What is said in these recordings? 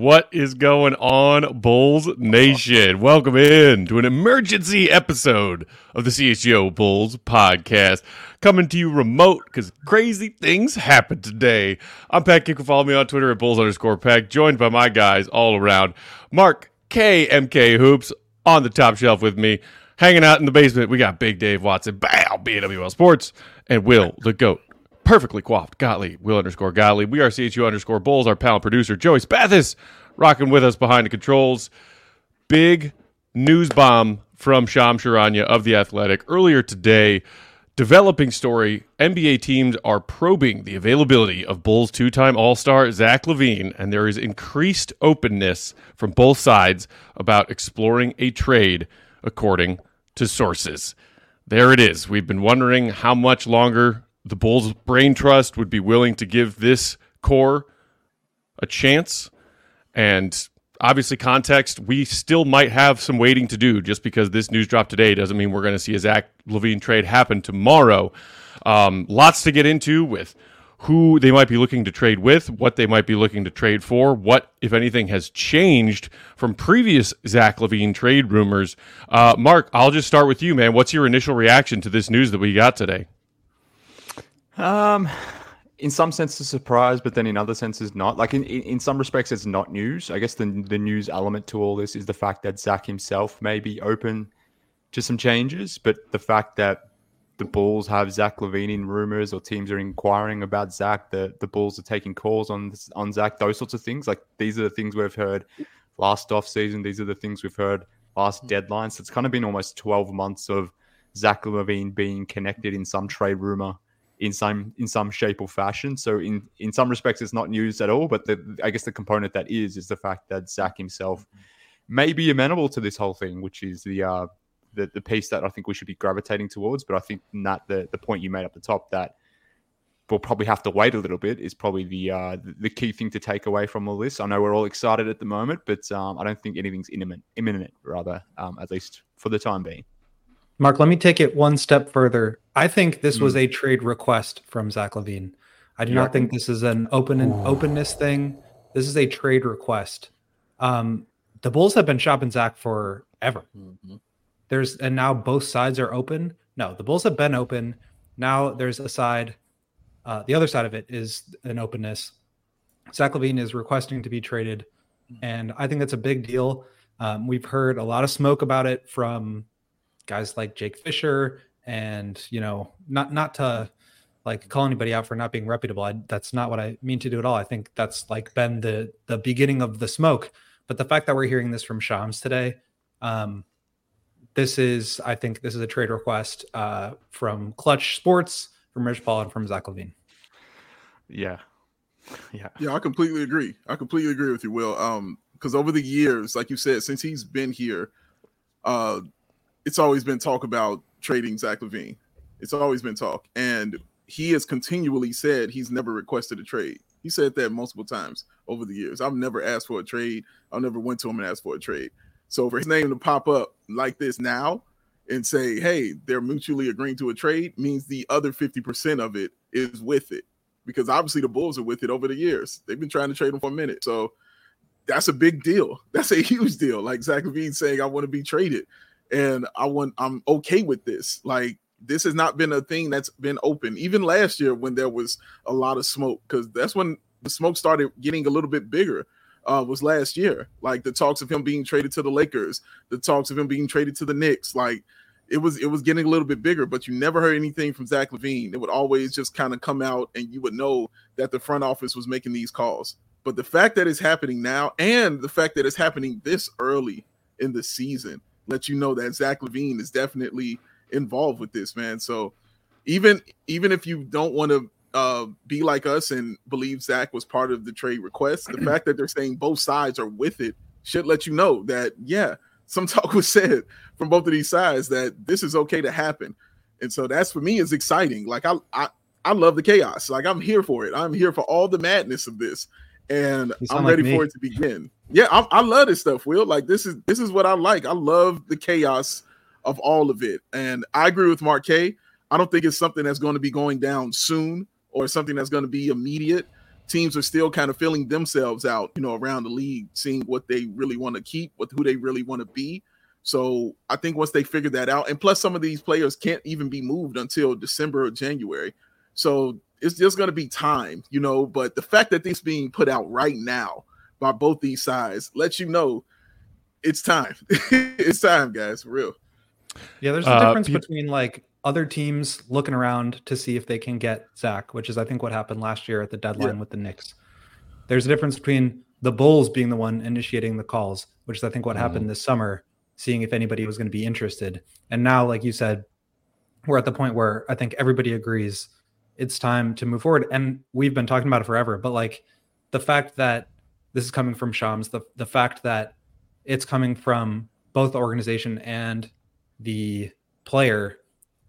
What is going on, Bulls Nation? Welcome in to an emergency episode of the CHGO Bulls podcast. Coming to you remote because crazy things happened today. I'm Matt Peck. Follow me on Twitter at Bulls underscore Peck. Joined by my guys all around. Mark KMK Hoops on the top shelf with me. Hanging out in the basement, we got Big Dave Watson, Bow, Bawl Sports, and Will the Goat perfectly coiffed Gottlieb, Will underscore Gottlieb. We are CHGO underscore Bulls. Our pal and producer, Joey Spathis, rocking with us behind the controls. Big news bomb from Shams Charania of The Athletic earlier today. Developing story NBA teams are probing the availability of Bulls two time All Star Zach LaVine, and there is increased openness from both sides about exploring a trade, according to sources. There it is. We've been wondering how much longer the Bulls brain trust would be willing to give this core a chance. And obviously, context, we still might have some waiting to do just because this news dropped today doesn't mean we're going to see a Zach LaVine trade happen tomorrow. Um, lots to get into with who they might be looking to trade with, what they might be looking to trade for, what, if anything, has changed from previous Zach LaVine trade rumors. Uh, Mark, I'll just start with you, man. What's your initial reaction to this news that we got today? Um, in some senses, surprise, but then in other senses, not. Like in, in, in some respects, it's not news. I guess the the news element to all this is the fact that Zach himself may be open to some changes, but the fact that the Bulls have Zach LaVine in rumors or teams are inquiring about Zach, the the Bulls are taking calls on on Zach, those sorts of things. Like these are the things we've heard last off season. These are the things we've heard last deadline. So it's kind of been almost twelve months of Zach LaVine being connected in some trade rumor in some in some shape or fashion. So in in some respects, it's not news at all. But the, I guess the component that is is the fact that Zach himself may be amenable to this whole thing, which is the uh, the, the piece that I think we should be gravitating towards. But I think that the the point you made up the top that we'll probably have to wait a little bit is probably the uh, the key thing to take away from all this. I know we're all excited at the moment, but um, I don't think anything's imminent, imminent rather, um, at least for the time being. Mark, let me take it one step further. I think this mm. was a trade request from Zach LaVine. I do not think this is an open and openness thing. This is a trade request. Um, the Bulls have been shopping Zach forever. Mm-hmm. There's and now both sides are open. No, the Bulls have been open. Now there's a side. Uh, the other side of it is an openness. Zach LaVine is requesting to be traded, and I think that's a big deal. Um, we've heard a lot of smoke about it from guys like Jake Fisher and you know not not to like call anybody out for not being reputable. I, that's not what I mean to do at all. I think that's like been the the beginning of the smoke. But the fact that we're hearing this from Shams today, um, this is I think this is a trade request uh, from Clutch Sports, from Rich Paul, and from Zach LaVine. Yeah, yeah, yeah. I completely agree. I completely agree with you, Will. Um, because over the years, like you said, since he's been here, uh, it's always been talk about trading Zach LaVine. It's always been talk, and he has continually said he's never requested a trade. He said that multiple times over the years. I've never asked for a trade. I never went to him and asked for a trade. So for his name to pop up like this now and say, hey, they're mutually agreeing to a trade means the other 50% of it is with it. Because obviously the Bulls are with it over the years. They've been trying to trade him for a minute. So that's a big deal. That's a huge deal. Like Zach LaVine saying, I want to be traded. And I want I'm okay with this. Like this has not been a thing that's been open. Even last year when there was a lot of smoke, because that's when the smoke started getting a little bit bigger uh, was last year. Like the talks of him being traded to the Lakers, the talks of him being traded to the Knicks. Like it was it was getting a little bit bigger, but you never heard anything from Zach LaVine. It would always just kind of come out, and you would know that the front office was making these calls. But the fact that it's happening now, and the fact that it's happening this early in the season, lets you know that Zach LaVine is definitely involved with this, man. So even even if you don't want to uh, be like us and believe Zach was part of the trade request. The fact that they're saying both sides are with it should let you know that yeah, some talk was said from both of these sides that this is okay to happen, and so that's for me is exciting. Like I I I love the chaos. Like I'm here for it. I'm here for all the madness of this, and I'm ready like for it to begin. Yeah, I, I love this stuff. Will like this is this is what I like. I love the chaos of all of it, and I agree with Mark K. I don't think it's something that's going to be going down soon or something that's going to be immediate. Teams are still kind of filling themselves out, you know, around the league, seeing what they really want to keep, with who they really want to be. So I think once they figure that out, and plus some of these players can't even be moved until December or January. So it's just going to be time, you know. But the fact that this being put out right now by both these sides lets you know it's time. it's time, guys, for real. Yeah, there's a uh, difference between like other teams looking around to see if they can get Zach, which is I think what happened last year at the deadline yeah. with the Knicks. There's a difference between the Bulls being the one initiating the calls, which is I think what mm. happened this summer, seeing if anybody was going to be interested. And now, like you said, we're at the point where I think everybody agrees it's time to move forward. And we've been talking about it forever, but like the fact that this is coming from Shams, the the fact that it's coming from both the organization and the player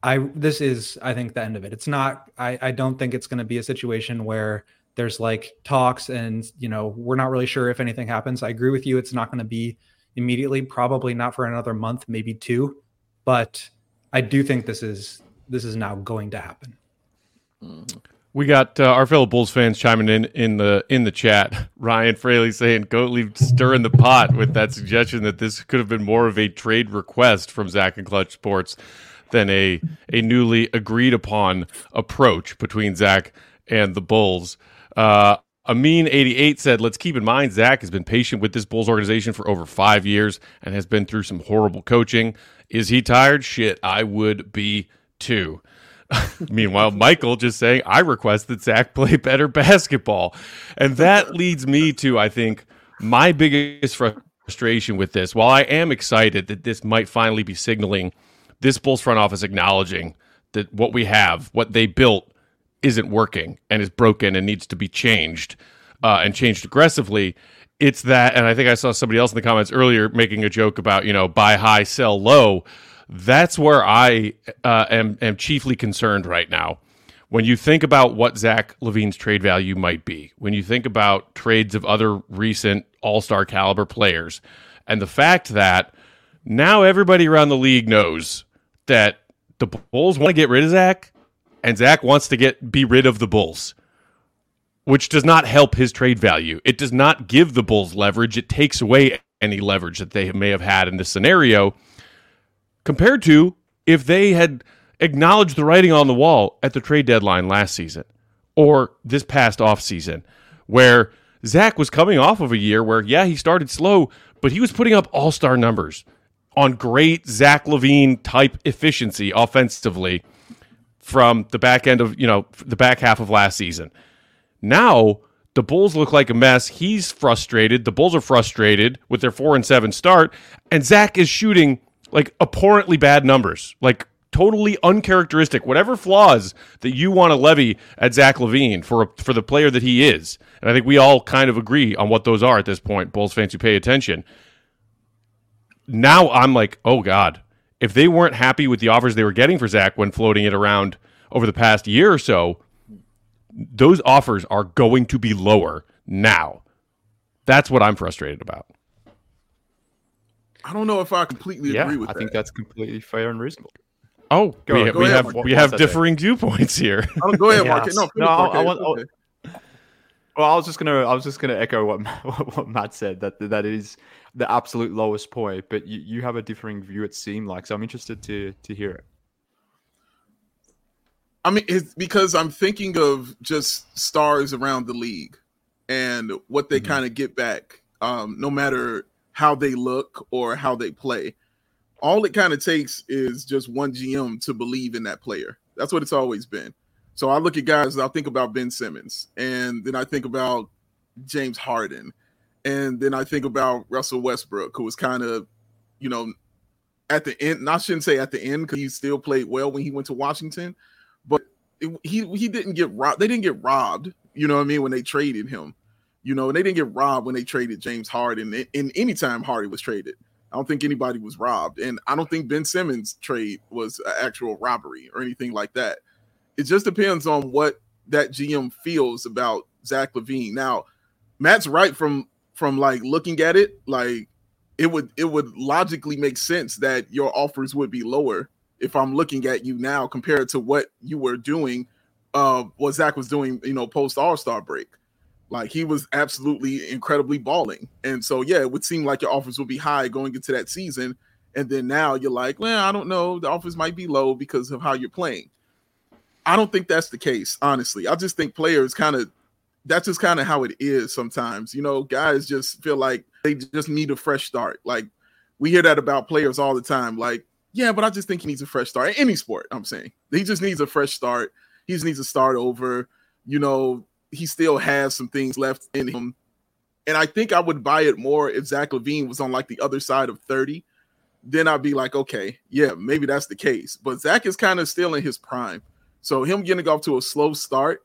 I this is I think the end of it. It's not I I don't think it's going to be a situation where there's like talks and you know we're not really sure if anything happens. I agree with you. It's not going to be immediately, probably not for another month, maybe two, but I do think this is this is now going to happen. Mm, We got uh, our fellow Bulls fans chiming in in the in the chat. Ryan Fraley saying, "Gottlieb stirring the pot with that suggestion that this could have been more of a trade request from Zach and Clutch Sports." than a a newly agreed upon approach between Zach and the Bulls. Uh, Amin eighty eight said, "Let's keep in mind Zach has been patient with this Bulls organization for over five years and has been through some horrible coaching. Is he tired? Shit, I would be too." Meanwhile, Michael just saying, "I request that Zach play better basketball," and that leads me to, I think, my biggest frustration with this. While I am excited that this might finally be signaling this Bulls front office acknowledging that what we have, what they built, isn't working and is broken and needs to be changed uh, and changed aggressively. It's that, and I think I saw somebody else in the comments earlier making a joke about you know buy high, sell low. That's where I uh, am am chiefly concerned right now. When you think about what Zach LaVine's trade value might be, when you think about trades of other recent All Star caliber players, and the fact that now everybody around the league knows that the Bulls want to get rid of Zach, and Zach wants to get be rid of the Bulls, which does not help his trade value. It does not give the Bulls leverage. It takes away any leverage that they may have had in this scenario, compared to if they had acknowledged the writing on the wall at the trade deadline last season or this past offseason, where Zach was coming off of a year where, yeah, he started slow, but he was putting up all star numbers on great Zach LaVine type efficiency offensively from the back end of, you know, the back half of last season. Now, the Bulls look like a mess. He's frustrated. The Bulls are frustrated with their 4 and 7 start, and Zach is shooting like abhorrently bad numbers. Like totally uncharacteristic. Whatever flaws that you want to levy at Zach LaVine for for the player that he is, and I think we all kind of agree on what those are at this point. Bulls fans who pay attention now I'm like, oh God, if they weren't happy with the offers they were getting for Zach when floating it around over the past year or so, those offers are going to be lower now. That's what I'm frustrated about. I don't know if I completely yeah, agree with I that. I think that's completely fair and reasonable. Oh, Go- we, go we ahead, have Mark. we have that differing viewpoints here. I don't, go ahead, Mark. No, No, I- Mark. I want- Okay. Well, I was just gonna, I was just gonna echo what what, what Matt said that that is the absolute lowest point. But you, you have a differing view. It seemed like so. I'm interested to to hear it. I mean, it's because I'm thinking of just stars around the league and what they Mhm. kind of get back, um, no matter how they look or how they play. All it kind of takes is just one GM to believe in that player. That's what it's always been. So I look at guys, I'll think about Ben Simmons, and then I think about James Harden, and then I think about Russell Westbrook, who was kind of, you know, at the end. I shouldn't say at the end because he still played well when he went to Washington, but it, he he didn't get robbed. They didn't get robbed. You know what I mean? When they traded him, you know, and they didn't get robbed when they traded James Harden. In any time Hardy was traded, I don't think anybody was robbed, and I don't think Ben Simmons trade was an actual robbery or anything like that. It just depends on what that GM feels about Zach LaVine. Now, Matt's right from from like looking at it, like it would it would logically make sense that your offers would be lower if I'm looking at you now compared to what you were doing, uh, what Zach was doing, you know, post All Star break. Like he was absolutely incredibly balling, and so yeah, it would seem like your offers would be high going into that season, and then now you're like, well, I don't know, the offers might be low because of how you're playing. I don't think that's the case, honestly. I just think players kind of that's just kind of how it is sometimes. You know, guys just feel like they just need a fresh start. Like we hear that about players all the time. Like, yeah, but I just think he needs a fresh start. Any sport, I'm saying. He just needs a fresh start. He just needs to start over. You know, he still has some things left in him. And I think I would buy it more if Zach LaVine was on like the other side of 30. Then I'd be like, okay, yeah, maybe that's the case. But Zach is kind of still in his prime. So him getting off to a slow start,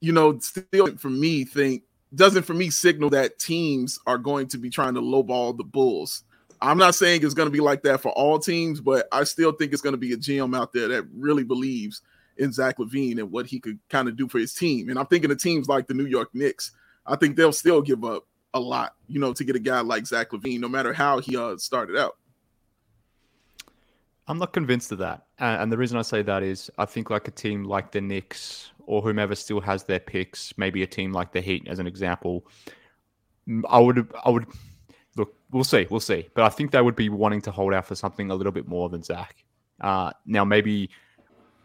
you know, still for me think doesn't for me signal that teams are going to be trying to lowball the Bulls. I'm not saying it's going to be like that for all teams, but I still think it's going to be a GM out there that really believes in Zach LaVine and what he could kind of do for his team. And I'm thinking of teams like the New York Knicks. I think they'll still give up a lot, you know, to get a guy like Zach LaVine, no matter how he uh, started out. I'm not convinced of that. And, the reason I say that is I think like a team like the Knicks or whomever still has their picks, maybe a team like the Heat as an example, I would I would look, we'll see, we'll see. But I think they would be wanting to hold out for something a little bit more than Zach. Uh, now maybe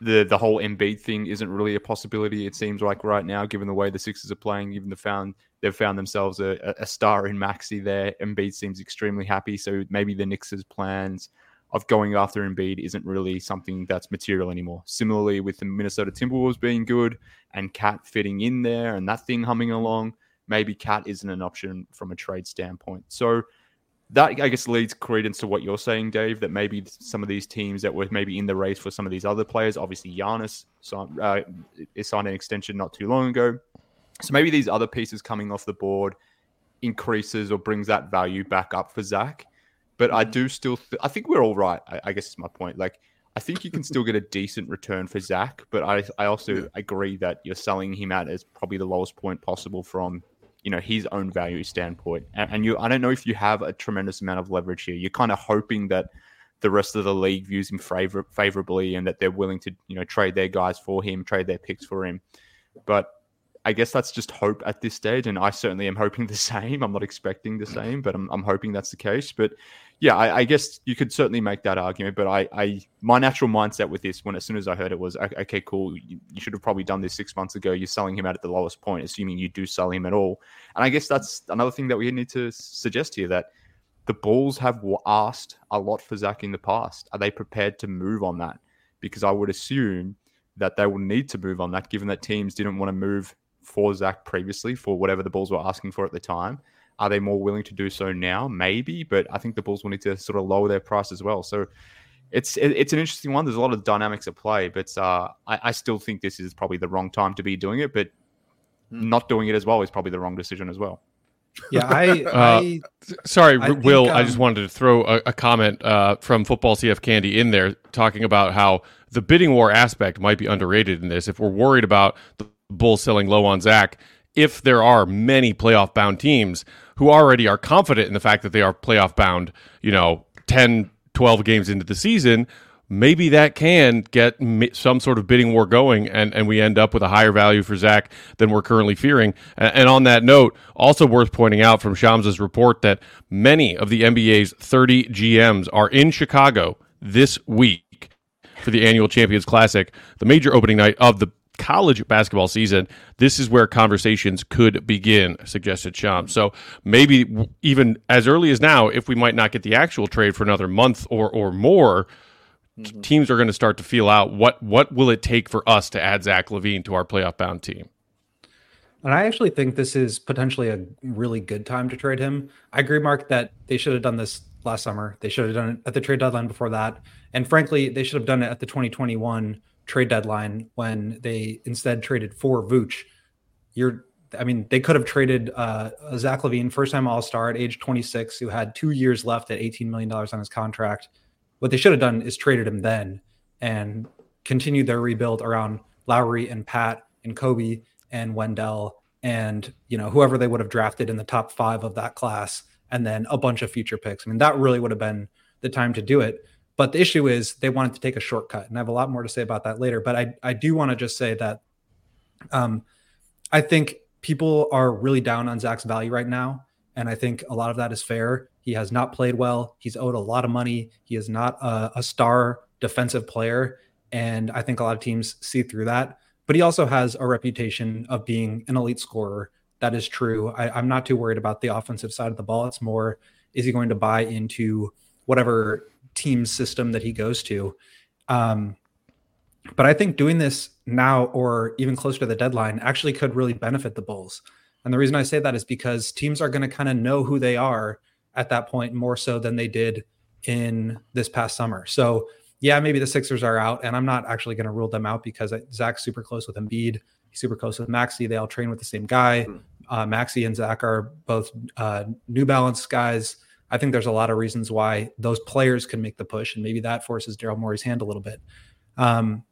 the the whole Embiid thing isn't really a possibility. It seems like right now, given the way the Sixers are playing, even the found they've found themselves a, a star in Maxey there. Embiid seems extremely happy, so maybe the Knicks' plans of going after Embiid isn't really something that's material anymore. Similarly, with the Minnesota Timberwolves being good and KAT fitting in there and that thing humming along, maybe KAT isn't an option from a trade standpoint. So that I guess leads credence to what you're saying, Dave. That maybe some of these teams that were maybe in the race for some of these other players, obviously Giannis signed, uh, is signed an extension not too long ago. So maybe these other pieces coming off the board increases or brings that value back up for Zach. But I do still, th- I think we're all right. I, I guess is my point. Like, I think you can still get a decent return for Zach, but I, I also Yeah. agree that you're selling him at as probably the lowest point possible from, you know, his own value standpoint. And, and you, I don't know if you have a tremendous amount of leverage here. You're kind of hoping that the rest of the league views him favor- favorably and that they're willing to, you know, trade their guys for him, trade their picks for him. But I guess that's just hope at this stage, and I certainly am hoping the same. I'm not expecting the mm. same, but I'm, I'm hoping that's the case. But yeah, I, I guess you could certainly make that argument. But I, I, my natural mindset with this, when as soon as I heard it was, "Okay, cool, you, you should have probably done this six months ago. You're selling him out at the lowest point, assuming you do sell him at all. And I guess that's another thing that we need to suggest here that the Bulls have asked a lot for Zach in the past. Are they prepared to move on that? Because I would assume that they will need to move on that, given that teams didn't want to move for Zach previously for whatever the Bulls were asking for at the time. Are they more willing to do so now? Maybe, but I think the Bulls will need to sort of lower their price as well. So it's it's an interesting one. There's a lot of dynamics at play, but uh, I, I still think this is probably the wrong time to be doing it. But not doing it as well is probably the wrong decision as well. Yeah, I, Uh, I Sorry, I think, Will. I um, just wanted to throw a, a comment uh, from Football CF Candy in there, talking about how the bidding war aspect might be underrated in this. If we're worried about the Bulls selling low on Zach, if there are many playoff bound teams who already are confident in the fact that they are playoff bound, you know, 10, 12 games into the season, maybe that can get some sort of bidding war going and, and we end up with a higher value for Zach than we're currently fearing. And, on that note, also worth pointing out from Shams's report that many of the NBA's 30 GMs are in Chicago this week for the annual Champions Classic, the major opening night of the college basketball season, this is where conversations could begin, suggested Shams. So maybe even as early as now, if we might not get the actual trade for another month or, or more, mm-hmm. teams are going to start to feel out what what will it take for us to add Zach LaVine to our playoff bound team. And I actually think this is potentially a really good time to trade him. I agree, Mark, that they should have done this last summer. They should have done it at the trade deadline before that. And frankly, they should have done it at the 2021 trade deadline when they instead traded for Vooch. You're, I mean, they could have traded uh, Zach LaVine, first time All Star at age 26, who had two years left at $18 million on his contract. What they should have done is traded him then and continued their rebuild around Lauri and Pat and Coby and Wendell and you know whoever they would have drafted in the top five of that class, and then a bunch of future picks. I mean, that really would have been the time to do it. But the issue is they wanted to take a shortcut, and I have a lot more to say about that later. But I I do want to just say that um, I think people are really down on Zach's value right now, and I think a lot of that is fair. He has not played well. He's owed a lot of money. He is not a, a star defensive player. And I think a lot of teams see through that. But he also has a reputation of being an elite scorer. That is true. I, am not too worried about the offensive side of the ball. It's more, is he going to buy into whatever team system that he goes to? Um, but I think doing this now or even closer to the deadline actually could really benefit the Bulls. And the reason I say that is because teams are going to kind of know who they are at that point more so than they did in this past summer. So yeah, maybe the Sixers are out, and I'm not actually going to rule them out because Zach's super close with Embiid. He's super close with Maxey. They all train with the same guy. Hmm. Uh, Maxey and Zach are both uh, New Balance guys. I think there's a lot of reasons why those players can make the push, and maybe that forces Daryl Morey's hand a little bit. Um,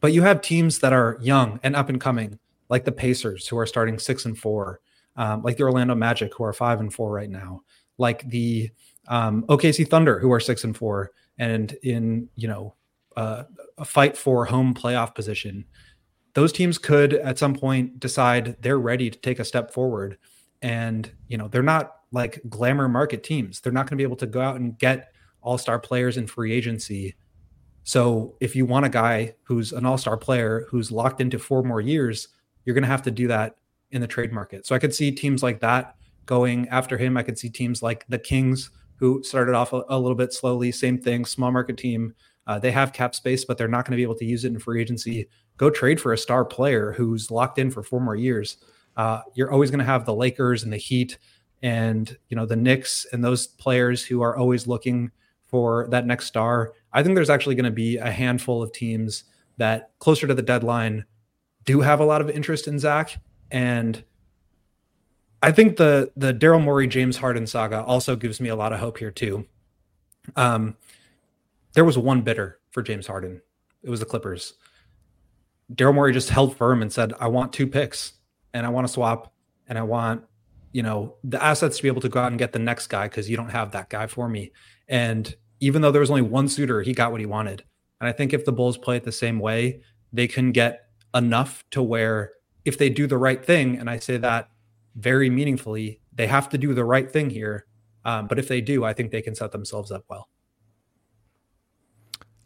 but you have teams that are young and up and coming, like the Pacers, who are starting six and four, um, like the Orlando Magic, who are five and four right now like the um, OKC Thunder, who are six and four, and in you know uh, a fight for home playoff position. Those teams could at some point decide they're ready to take a step forward, and you know they're not like glamour market teams. They're not going to be able to go out and get all star players in free agency. So if you want a guy who's an all star player who's locked into four more years, you're going to have to do that in the trade market. So I could see teams like that going after him. I could see teams like the Kings, who started off a, a little bit slowly. Same thing, small market team. Uh, they have cap space, but they're not going to be able to use it in free agency. Go trade for a star player who's locked in for four more years. Uh, you're always going to have the Lakers and the Heat and you know the Knicks and those players who are always looking for that next star. I think there's actually going to be a handful of teams that closer to the deadline do have a lot of interest in Zach and I think the the Daryl Morey James Harden saga also gives me a lot of hope here too. Um, there was one bidder for James Harden. It was the Clippers. Daryl Morey just held firm and said, "I want two picks, and I want to swap, and I want, you know, the assets to be able to go out and get the next guy because you don't have that guy for me." And even though there was only one suitor, he got what he wanted. And I think if the Bulls play it the same way, they can get enough to where if they do the right thing, and I say that very meaningfully. They have to do the right thing here. Um, but if they do, I think they can set themselves up well.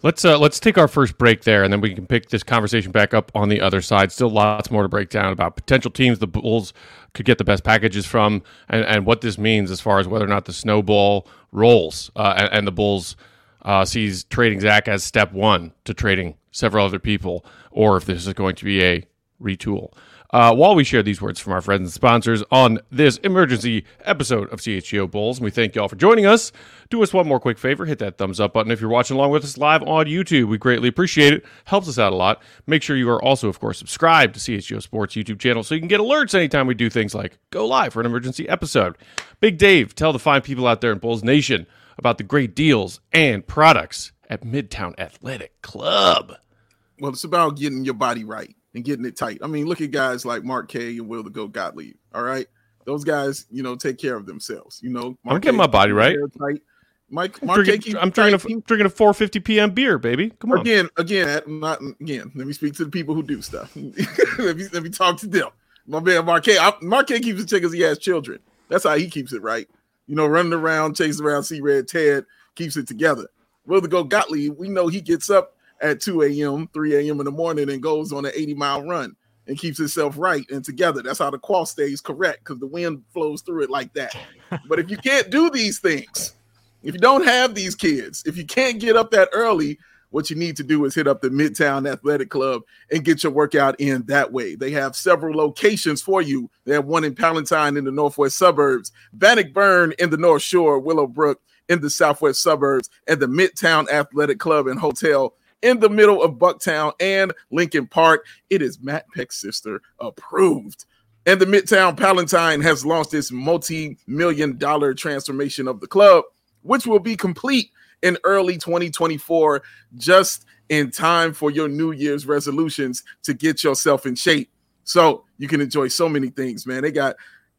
Let's uh, let's take our first break there, and then we can pick this conversation back up on the other side. Still, lots more to break down about potential teams the Bulls could get the best packages from, and, and what this means as far as whether or not the snowball rolls, uh, and, and, the Bulls uh, sees trading Zach as step one to trading several other people, or if this is going to be a retool uh, while we share these words from our friends and sponsors on this emergency episode of CHGO Bulls. And we thank you all for joining us. Do us one more quick favor hit that thumbs up button if you're watching along with us live on YouTube. We greatly appreciate it. Helps us out a lot. Make sure you are also, of course, subscribed to CHGO Sports YouTube channel so you can get alerts anytime we do things like go live for an emergency episode. Big Dave, tell the fine people out there in Bulls Nation about the great deals and products at Midtown Athletic Club. Well, it's about getting your body right and getting it tight. I mean, look at guys like Mark K and Will the Go Gottlieb. All right, those guys, you know, take care of themselves. You know, Mark I'm getting my body right. Tight. Mike, Mark I'm drinking, I'm drinking a, drinking a 450 p.m. beer, baby. Come on. Again, again, not again. Let me speak to the people who do stuff. let me let me talk to them. My man Mark K. Mark K keeps it chick because he has children. That's how he keeps it right. You know, running around, chasing around, see red Ted keeps it together. Will the go Gottlieb, we know he gets up at 2 a.m., 3 a.m. in the morning and goes on an 80 mile run and keeps itself right and together. That's how the qual stays correct because the wind flows through it like that. but if you can't do these things, if you don't have these kids, if you can't get up that early, what you need to do is hit up the Midtown Athletic Club and get your workout in that way. They have several locations for you. They have one in Palatine in the northwest suburbs, Bannockburn in the North Shore, Willowbrook in the southwest suburbs, and the Midtown Athletic Club and Hotel in the middle of Bucktown and Lincoln Park. It is Matt Peck's sister approved. And the Midtown Palatine has launched its multi million dollar transformation of the club, which will be complete in early 2024, just in time for your New Year's resolutions to get yourself in shape. So you can enjoy so many things, man. They got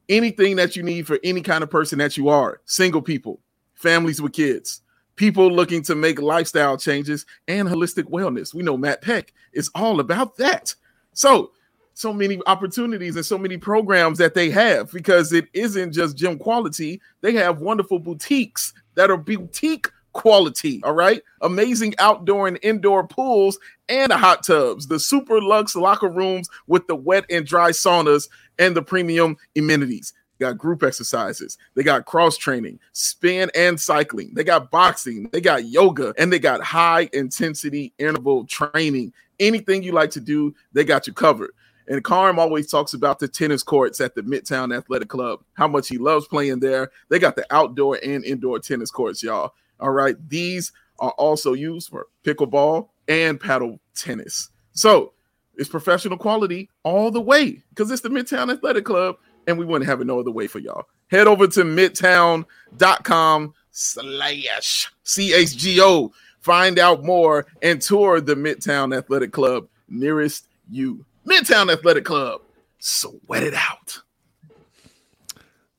anything that you need for any kind of person that you are single people, families with kids, people looking to make lifestyle changes and holistic wellness. We know Matt Peck is all about that. So, so many opportunities and so many programs that they have because it isn't just gym quality. They have wonderful boutiques that are boutique quality. All right. Amazing outdoor and indoor pools and hot tubs, the super luxe locker rooms with the wet and dry saunas and the premium amenities got group exercises, they got cross training, spin and cycling, they got boxing, they got yoga, and they got high intensity interval training. Anything you like to do, they got you covered. And Carm always talks about the tennis courts at the Midtown Athletic Club, how much he loves playing there. They got the outdoor and indoor tennis courts, y'all. All right. These are also used for pickleball and paddle tennis. So it's professional quality all the way because it's the Midtown Athletic Club and we wouldn't have it no other way for y'all. Head over to midtown.com slash CHGO. Find out more and tour the Midtown Athletic Club nearest you. Midtown Athletic Club. Sweat it out.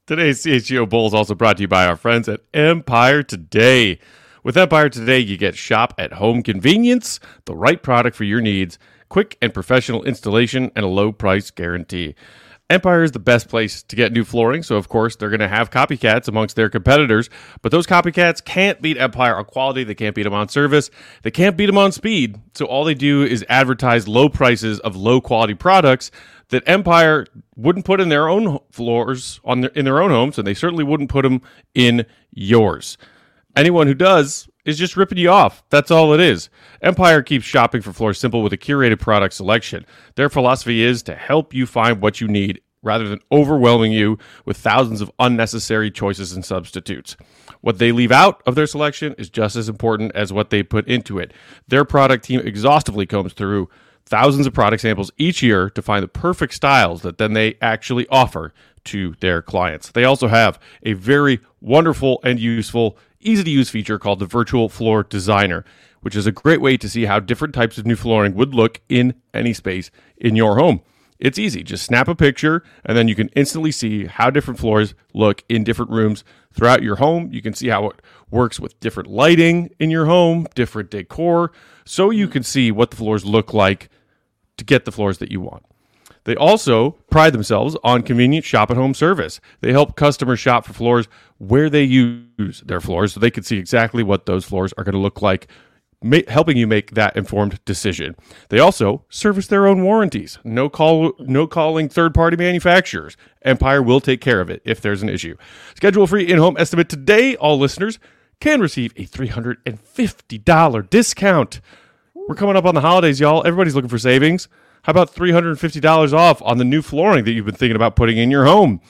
Today's CHGO Bowl is also brought to you by our friends at Empire Today. With Empire Today, you get shop at home convenience, the right product for your needs, quick and professional installation, and a low price guarantee. Empire is the best place to get new flooring, so of course they're going to have copycats amongst their competitors. But those copycats can't beat Empire on quality. They can't beat them on service. They can't beat them on speed. So all they do is advertise low prices of low quality products that Empire wouldn't put in their own floors on their, in their own homes, and they certainly wouldn't put them in yours. Anyone who does is just ripping you off. That's all it is. Empire keeps shopping for floors simple with a curated product selection. Their philosophy is to help you find what you need rather than overwhelming you with thousands of unnecessary choices and substitutes. What they leave out of their selection is just as important as what they put into it. Their product team exhaustively combs through thousands of product samples each year to find the perfect styles that then they actually offer to their clients. They also have a very wonderful and useful easy to use feature called the Virtual Floor Designer, which is a great way to see how different types of new flooring would look in any space in your home. It's easy. Just snap a picture and then you can instantly see how different floors look in different rooms throughout your home. You can see how it works with different lighting in your home, different decor, so you can see what the floors look like to get the floors that you want. They also pride themselves on convenient shop at home service. They help customers shop for floors where they use their floors so they can see exactly what those floors are going to look like, ma- helping you make that informed decision. They also service their own warranties. No call no calling third-party manufacturers. Empire will take care of it if there's an issue. Schedule free in-home estimate today. All listeners can receive a $350 discount. We're coming up on the holidays, y'all. Everybody's looking for savings. How about $350 off on the new flooring that you've been thinking about putting in your home?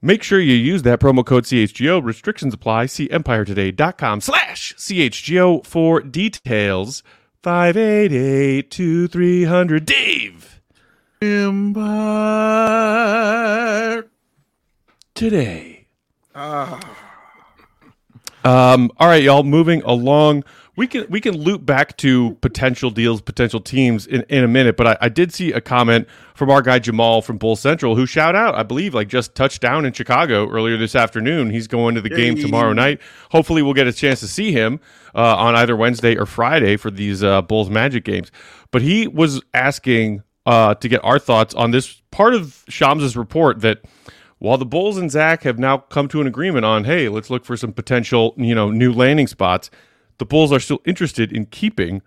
Make sure you use that promo code CHGO. Restrictions apply. See empiretoday.com slash CHGO for details. 588 Dave. Empire. Today. Ah. Um, all right, y'all. Moving along We can we can loop back to potential deals, potential teams in, in a minute, but I, I did see a comment from our guy Jamal from Bull Central who shout out, I believe, like just touched down in Chicago earlier this afternoon. He's going to the game tomorrow night. Hopefully, we'll get a chance to see him uh, on either Wednesday or Friday for these uh, Bulls Magic games. But he was asking uh, to get our thoughts on this part of Shams' report that while the Bulls and Zach have now come to an agreement on, hey, let's look for some potential, you know, new landing spots the Bulls are still interested in keeping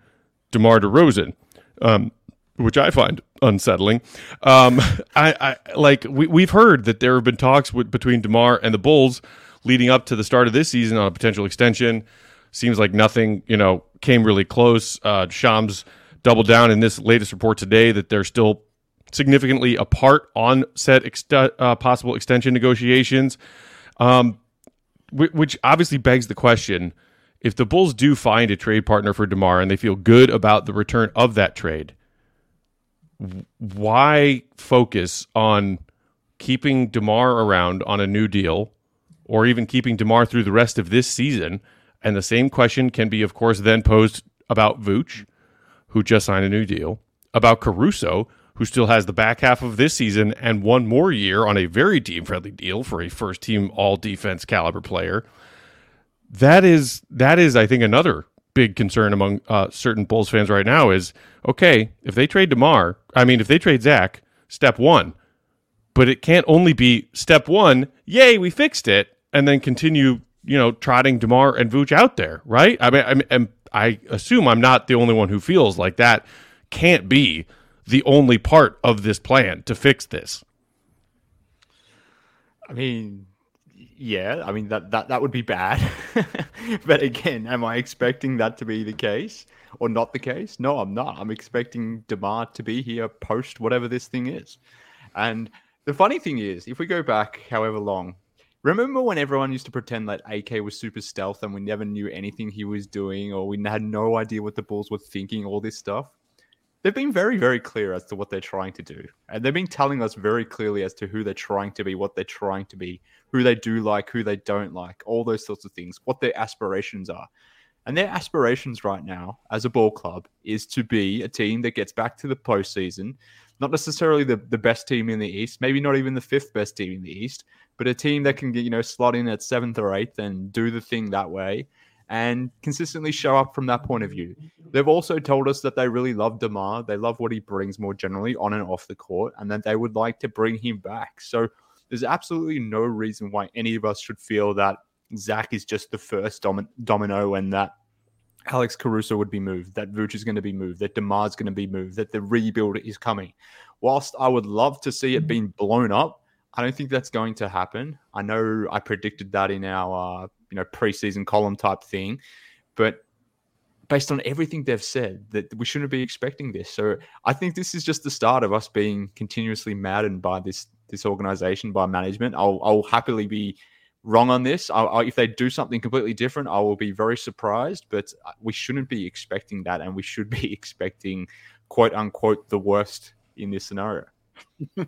DeMar DeRozan, um, which I find unsettling. Um, I, I, like we, we've heard that there have been talks with, between DeMar and the Bulls leading up to the start of this season on a potential extension. Seems like nothing, you know, came really close. Uh, Shams doubled down in this latest report today that they're still significantly apart on said ex- uh, possible extension negotiations, um, which obviously begs the question if the Bulls do find a trade partner for DeMar and they feel good about the return of that trade, why focus on keeping DeMar around on a new deal or even keeping DeMar through the rest of this season? And the same question can be, of course, then posed about Vooch, who just signed a new deal, about Caruso, who still has the back half of this season and one more year on a very team friendly deal for a first team all defense caliber player that is that is I think another big concern among uh, certain Bulls fans right now is okay if they trade Demar, I mean if they trade Zach, step one, but it can't only be step one. Yay, we fixed it, and then continue you know trotting Demar and Vooch out there, right? I mean, I, mean, I assume I'm not the only one who feels like that can't be the only part of this plan to fix this. I mean, yeah, I mean that that that would be bad. but again, am I expecting that to be the case or not the case? No, I'm not. I'm expecting Demar to be here post whatever this thing is. And the funny thing is, if we go back however long, remember when everyone used to pretend that AK was super stealth and we never knew anything he was doing or we had no idea what the Bulls were thinking, all this stuff? they've been very, very clear as to what they're trying to do. And they've been telling us very clearly as to who they're trying to be, what they're trying to be, who they do like, who they don't like, all those sorts of things, what their aspirations are. And their aspirations right now as a ball club is to be a team that gets back to the postseason, not necessarily the, the best team in the East, maybe not even the fifth best team in the East, but a team that can you know, slot in at seventh or eighth and do the thing that way and consistently show up from that point of view. They've also told us that they really love Demar. They love what he brings more generally on and off the court, and that they would like to bring him back. So there's absolutely no reason why any of us should feel that Zach is just the first dom- domino and that Alex Caruso would be moved, that Vooch is going to be moved, that Demar's going to be moved, that the rebuild is coming. Whilst I would love to see it being blown up, I don't think that's going to happen. I know I predicted that in our uh, you know preseason column type thing, but based on everything they've said, that we shouldn't be expecting this. So I think this is just the start of us being continuously maddened by this this organization, by management. I'll I'll happily be wrong on this. I, I, if they do something completely different, I will be very surprised. But uh, we shouldn't be expecting that, and we should be expecting quote unquote the worst in this scenario.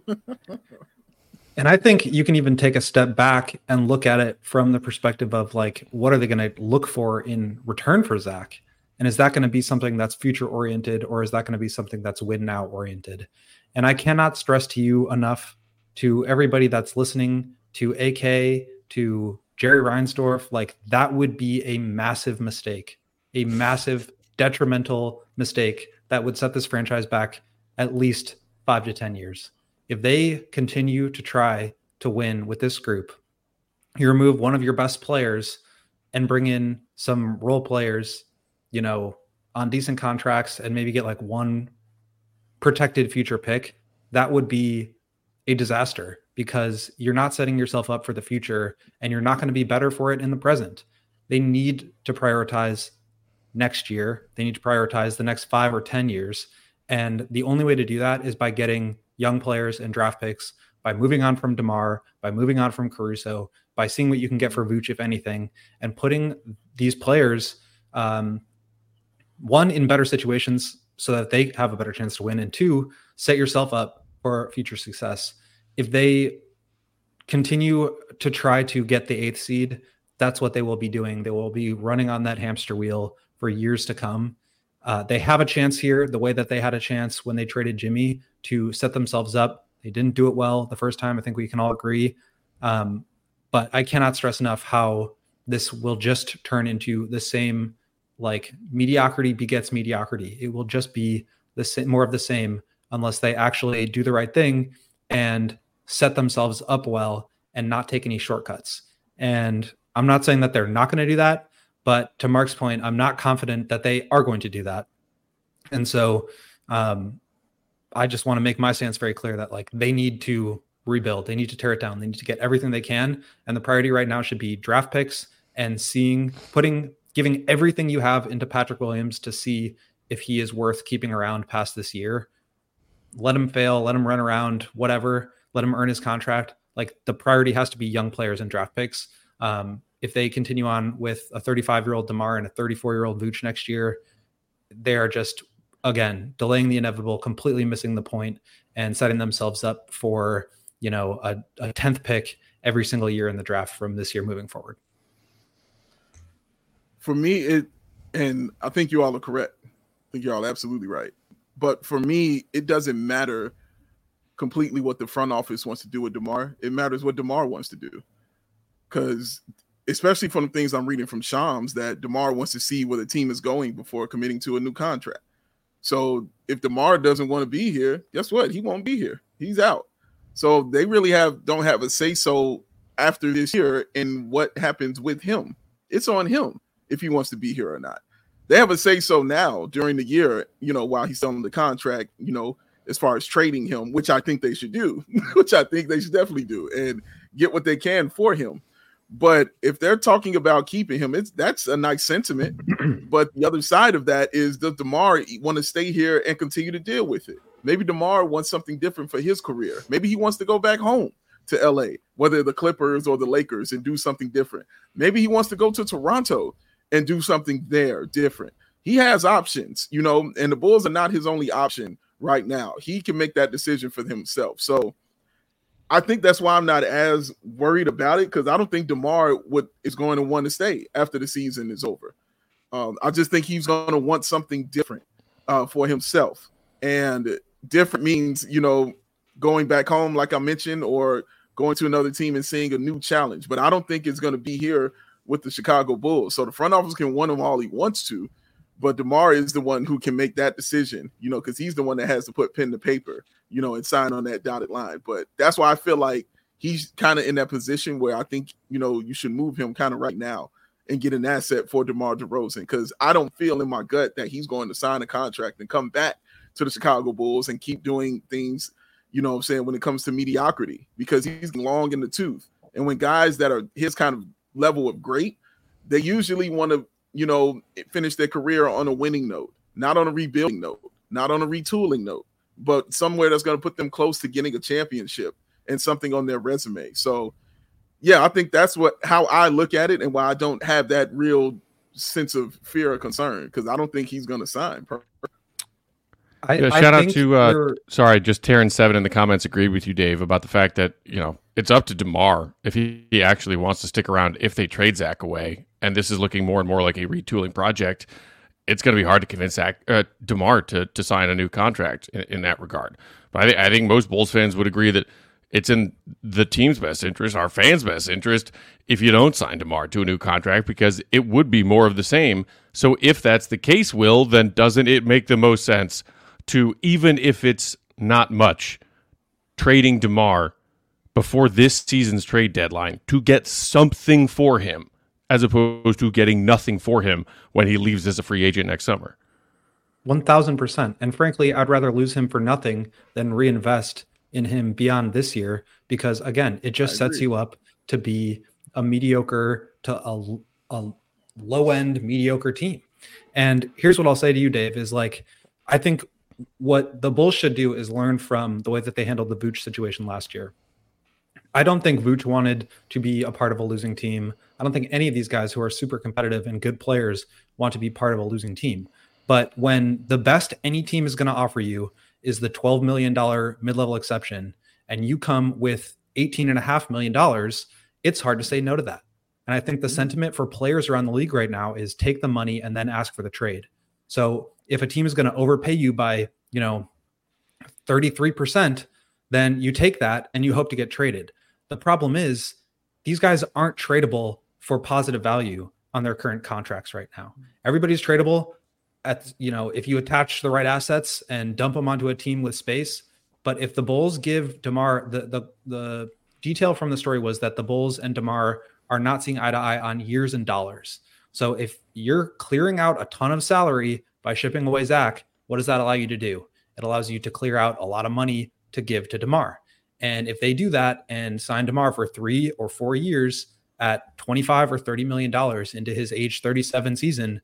And I think you can even take a step back and look at it from the perspective of like, what are they going to look for in return for Zach? And is that going to be something that's future oriented or is that going to be something that's win now oriented? And I cannot stress to you enough to everybody that's listening to AK, to Jerry Reinsdorf, like that would be a massive mistake, a massive detrimental mistake that would set this franchise back at least five to 10 years. If they continue to try to win with this group, you remove one of your best players and bring in some role players, you know, on decent contracts and maybe get like one protected future pick, that would be a disaster because you're not setting yourself up for the future and you're not going to be better for it in the present. They need to prioritize next year. They need to prioritize the next five or 10 years. And the only way to do that is by getting young players and draft picks by moving on from DeMar, by moving on from Caruso, by seeing what you can get for Vooch, if anything, and putting these players, um, one, in better situations so that they have a better chance to win, and two, set yourself up for future success. If they continue to try to get the eighth seed, that's what they will be doing. They will be running on that hamster wheel for years to come. Uh, they have a chance here, the way that they had a chance when they traded Jimmy to set themselves up. They didn't do it well the first time. I think we can all agree. Um, but I cannot stress enough how this will just turn into the same like mediocrity begets mediocrity. It will just be the same, more of the same unless they actually do the right thing and set themselves up well and not take any shortcuts. And I'm not saying that they're not going to do that, but to Mark's point, I'm not confident that they are going to do that. And so um, I just want to make my stance very clear that like they need to rebuild, they need to tear it down, they need to get everything they can. And the priority right now should be draft picks and seeing, putting, giving everything you have into Patrick Williams to see if he is worth keeping around past this year. Let him fail, let him run around, whatever, let him earn his contract. Like the priority has to be young players and draft picks. Um, if they continue on with a 35 year old Demar and a 34 year old Vooch next year, they are just again delaying the inevitable, completely missing the point, and setting themselves up for you know a, a 10th pick every single year in the draft from this year moving forward. For me, it and I think you all are correct. I think you're all absolutely right. But for me, it doesn't matter completely what the front office wants to do with Demar. It matters what Demar wants to do. Because especially from the things I'm reading from Shams, that Demar wants to see where the team is going before committing to a new contract. So if Demar doesn't want to be here, guess what? He won't be here. He's out. So they really have don't have a say so after this year in what happens with him. It's on him if he wants to be here or not. They have a say so now during the year, you know, while he's selling the contract, you know, as far as trading him, which I think they should do, which I think they should definitely do and get what they can for him. But if they're talking about keeping him, it's that's a nice sentiment. but the other side of that is does Demar want to stay here and continue to deal with it? Maybe Demar wants something different for his career. Maybe he wants to go back home to LA, whether the Clippers or the Lakers, and do something different. Maybe he wants to go to Toronto and do something there different. He has options, you know, and the Bulls are not his only option right now. He can make that decision for himself. So I think that's why I'm not as worried about it because I don't think Demar would is going to want to stay after the season is over. Um, I just think he's going to want something different uh, for himself, and different means you know going back home, like I mentioned, or going to another team and seeing a new challenge. But I don't think it's going to be here with the Chicago Bulls. So the front office can want him all he wants to, but Demar is the one who can make that decision, you know, because he's the one that has to put pen to paper you know, and sign on that dotted line. But that's why I feel like he's kind of in that position where I think, you know, you should move him kind of right now and get an asset for DeMar DeRozan because I don't feel in my gut that he's going to sign a contract and come back to the Chicago Bulls and keep doing things, you know I'm saying, when it comes to mediocrity because he's long in the tooth. And when guys that are his kind of level of great, they usually want to, you know, finish their career on a winning note, not on a rebuilding note, not on a retooling note but somewhere that's going to put them close to getting a championship and something on their resume. So, yeah, I think that's what how I look at it and why I don't have that real sense of fear or concern because I don't think he's going to sign. I, yeah, shout I out to uh, sorry, just Terran Seven in the comments agreed with you, Dave, about the fact that you know it's up to Demar if he, he actually wants to stick around if they trade Zach away, and this is looking more and more like a retooling project it's going to be hard to convince Zach, uh, Demar to to sign a new contract in, in that regard. But I, th- I think most Bulls fans would agree that it's in the team's best interest, our fans' best interest, if you don't sign Demar to a new contract because it would be more of the same. So if that's the case, Will, then doesn't it make the most sense to even if it's not much trading Demar before this season's trade deadline to get something for him? as opposed to getting nothing for him when he leaves as a free agent next summer. 1000%. And frankly, I'd rather lose him for nothing than reinvest in him beyond this year because, again, it just sets you up to be a mediocre to a, a low end mediocre team. And here's what I'll say to you, Dave is like, I think what the Bulls should do is learn from the way that they handled the Vooch situation last year. I don't think Vooch wanted to be a part of a losing team. I don't think any of these guys who are super competitive and good players want to be part of a losing team. But when the best any team is going to offer you is the $12 million mid level exception, and you come with $18.5 million, it's hard to say no to that. And I think the sentiment for players around the league right now is take the money and then ask for the trade. So if a team is going to overpay you by, you know, 33%, then you take that and you hope to get traded. The problem is these guys aren't tradable for positive value on their current contracts right now. Everybody's tradable at you know if you attach the right assets and dump them onto a team with space. But if the Bulls give Demar the the the detail from the story was that the Bulls and Demar are not seeing eye to eye on years and dollars. So if you're clearing out a ton of salary by shipping away Zach, what does that allow you to do? It allows you to clear out a lot of money to give to DeMar. And if they do that and sign DeMar for three or four years at 25 or 30 million dollars into his age 37 season,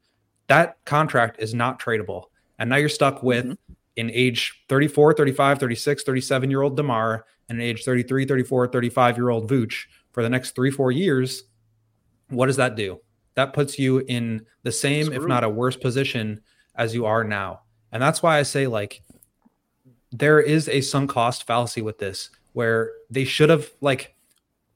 that contract is not tradable. And now you're stuck with mm-hmm. an age 34, 35, 36, 37 year old DeMar and an age 33, 34, 35 year old Vooch for the next three, four years. What does that do? That puts you in the same, Screw. if not a worse position as you are now. And that's why I say, like, there is a sunk cost fallacy with this where they should have like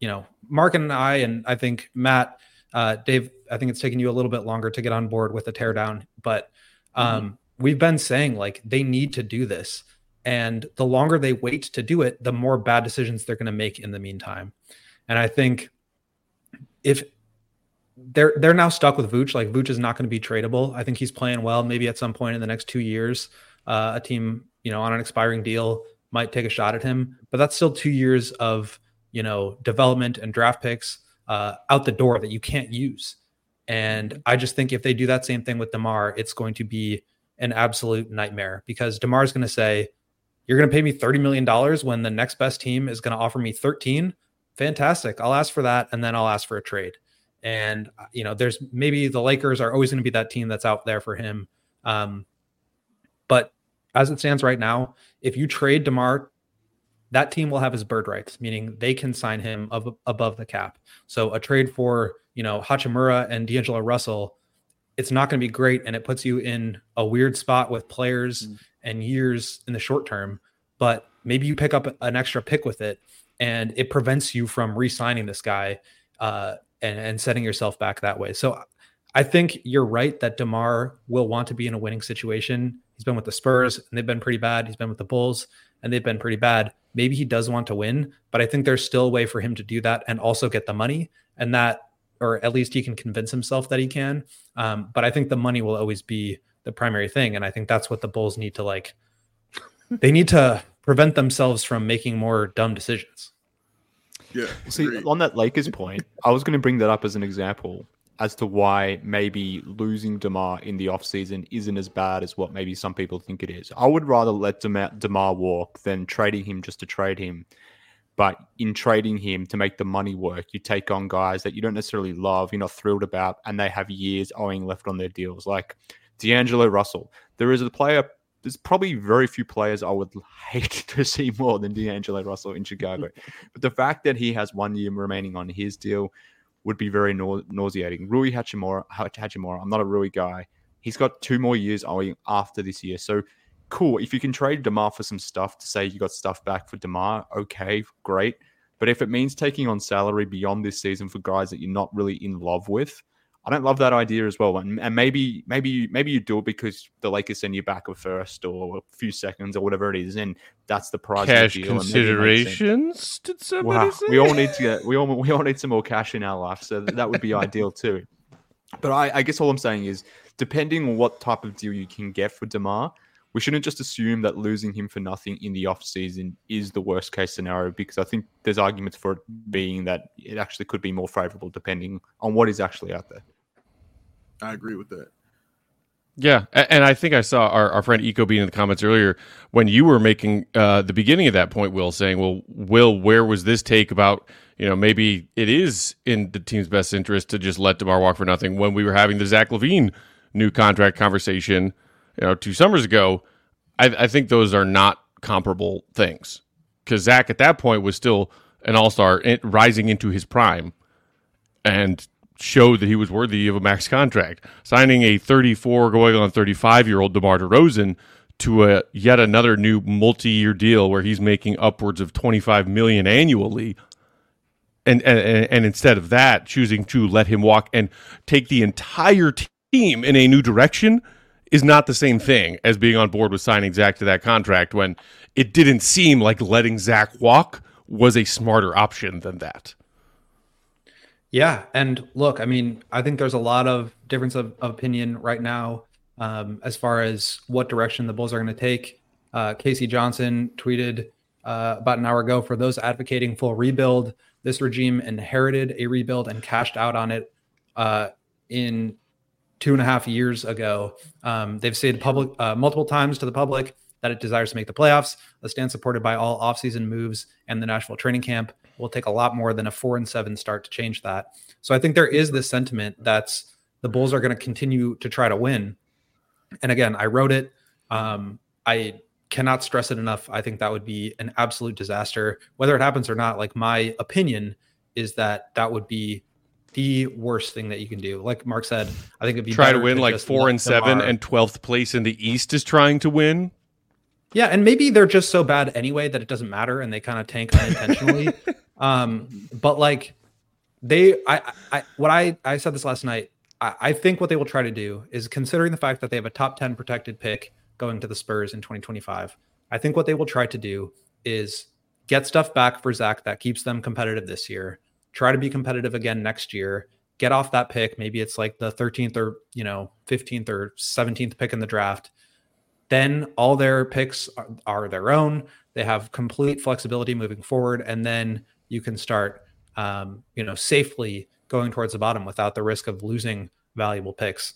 you know mark and i and i think matt uh, dave i think it's taken you a little bit longer to get on board with the teardown but um, mm-hmm. we've been saying like they need to do this and the longer they wait to do it the more bad decisions they're going to make in the meantime and i think if they're they're now stuck with Vooch. Like Vooch is not going to be tradable. I think he's playing well. Maybe at some point in the next two years, uh, a team you know, on an expiring deal might take a shot at him, but that's still two years of, you know, development and draft picks uh, out the door that you can't use. And I just think if they do that same thing with DeMar, it's going to be an absolute nightmare because DeMar is going to say, You're going to pay me $30 million when the next best team is going to offer me 13. Fantastic. I'll ask for that and then I'll ask for a trade. And, you know, there's maybe the Lakers are always going to be that team that's out there for him. Um, but as it stands right now, if you trade DeMar, that team will have his bird rights, meaning they can sign him of, above the cap. So a trade for, you know, Hachimura and D'Angelo Russell, it's not going to be great. And it puts you in a weird spot with players mm. and years in the short term. But maybe you pick up an extra pick with it and it prevents you from re signing this guy uh, and, and setting yourself back that way. So I think you're right that DeMar will want to be in a winning situation He's been with the Spurs and they've been pretty bad. He's been with the Bulls and they've been pretty bad. Maybe he does want to win, but I think there's still a way for him to do that and also get the money. And that, or at least he can convince himself that he can. Um, but I think the money will always be the primary thing. And I think that's what the Bulls need to like, they need to prevent themselves from making more dumb decisions. Yeah. See, on that Lakers point, I was going to bring that up as an example as to why maybe losing Demar in the offseason isn't as bad as what maybe some people think it is. I would rather let Demar, Demar walk than trading him just to trade him. But in trading him to make the money work, you take on guys that you don't necessarily love, you're not thrilled about, and they have years owing left on their deals. Like D'Angelo Russell. There is a player, there's probably very few players I would hate to see more than D'Angelo Russell in Chicago. but the fact that he has one year remaining on his deal, would be very nau- nauseating. Rui Hachimura, Hachimura, I'm not a Rui guy. He's got two more years owing after this year. So cool. If you can trade Demar for some stuff to say you got stuff back for Demar, okay, great. But if it means taking on salary beyond this season for guys that you're not really in love with, I don't love that idea as well. And, and maybe maybe maybe you do it because the Lakers send you back a first or a few seconds or whatever it is, and that's the price. Cash considerations? Did somebody wow. say? We all need to get we all we all need some more cash in our life, so that would be ideal too. But I, I guess all I'm saying is, depending on what type of deal you can get for Demar, we shouldn't just assume that losing him for nothing in the off season is the worst case scenario because I think there's arguments for it being that it actually could be more favorable depending on what is actually out there. I agree with that. Yeah, and I think I saw our, our friend Eco being in the comments earlier when you were making uh, the beginning of that point, Will, saying, "Well, Will, where was this take about? You know, maybe it is in the team's best interest to just let Demar walk for nothing." When we were having the Zach LaVine new contract conversation, you know, two summers ago, I, I think those are not comparable things because Zach at that point was still an All Star rising into his prime, and showed that he was worthy of a max contract. Signing a 34 going on 35 year old DeMar DeRozan to a yet another new multi-year deal where he's making upwards of 25 million annually. and, and and instead of that, choosing to let him walk and take the entire team in a new direction is not the same thing as being on board with signing Zach to that contract when it didn't seem like letting Zach walk was a smarter option than that. Yeah, and look, I mean, I think there's a lot of difference of, of opinion right now um, as far as what direction the Bulls are going to take. Uh, K.C. Johnson tweeted uh, about an hour ago for those advocating full rebuild. This regime inherited a rebuild and cashed out on it uh, in two and a half years ago. Um, they've said public uh, multiple times to the public that it desires to make the playoffs. A stand supported by all offseason moves and the Nashville training camp will take a lot more than a four and seven start to change that. So I think there is this sentiment that's the Bulls are going to continue to try to win. And again, I wrote it. Um, I cannot stress it enough. I think that would be an absolute disaster. Whether it happens or not, like my opinion is that that would be the worst thing that you can do. Like Mark said, I think it'd be try to win to like four and seven, and twelfth place in the East is trying to win. Yeah, and maybe they're just so bad anyway that it doesn't matter, and they kind of tank unintentionally. um, but like they, I, I, what I, I said this last night. I, I think what they will try to do is considering the fact that they have a top ten protected pick going to the Spurs in 2025. I think what they will try to do is get stuff back for Zach that keeps them competitive this year. Try to be competitive again next year. Get off that pick. Maybe it's like the 13th or you know 15th or 17th pick in the draft then all their picks are, are, their own. They have complete flexibility moving forward, and then you can start, um, you know, safely going towards the bottom without the risk of losing valuable picks.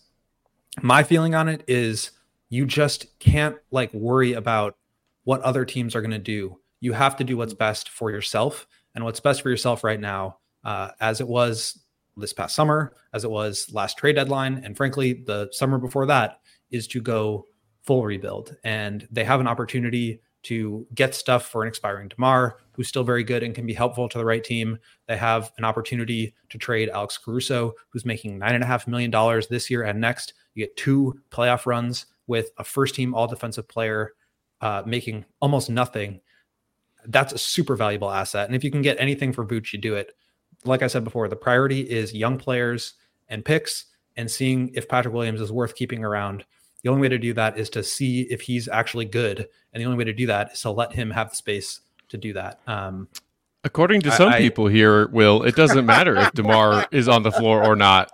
My feeling on it is you just can't like worry about what other teams are going to do. You have to do what's best for yourself, and what's best for yourself right now, uh, as it was this past summer, as it was last trade deadline, and frankly, the summer before that, is to go full rebuild. And they have an opportunity to get stuff for an expiring DeMar, who's still very good and can be helpful to the right team. They have an opportunity to trade Alex Caruso, who's making nine and a half million dollars this year and next. You get two playoff runs with a first team all defensive player uh, making almost nothing. That's a super valuable asset. And if you can get anything for Vooch, you do it. Like I said before, the priority is young players and picks and seeing if Patrick Williams is worth keeping around the only way to do that is to see if he's actually good, and the only way to do that is to let him have the space to do that. Um, According to some I, people here, Will, it doesn't matter if Demar is on the floor or not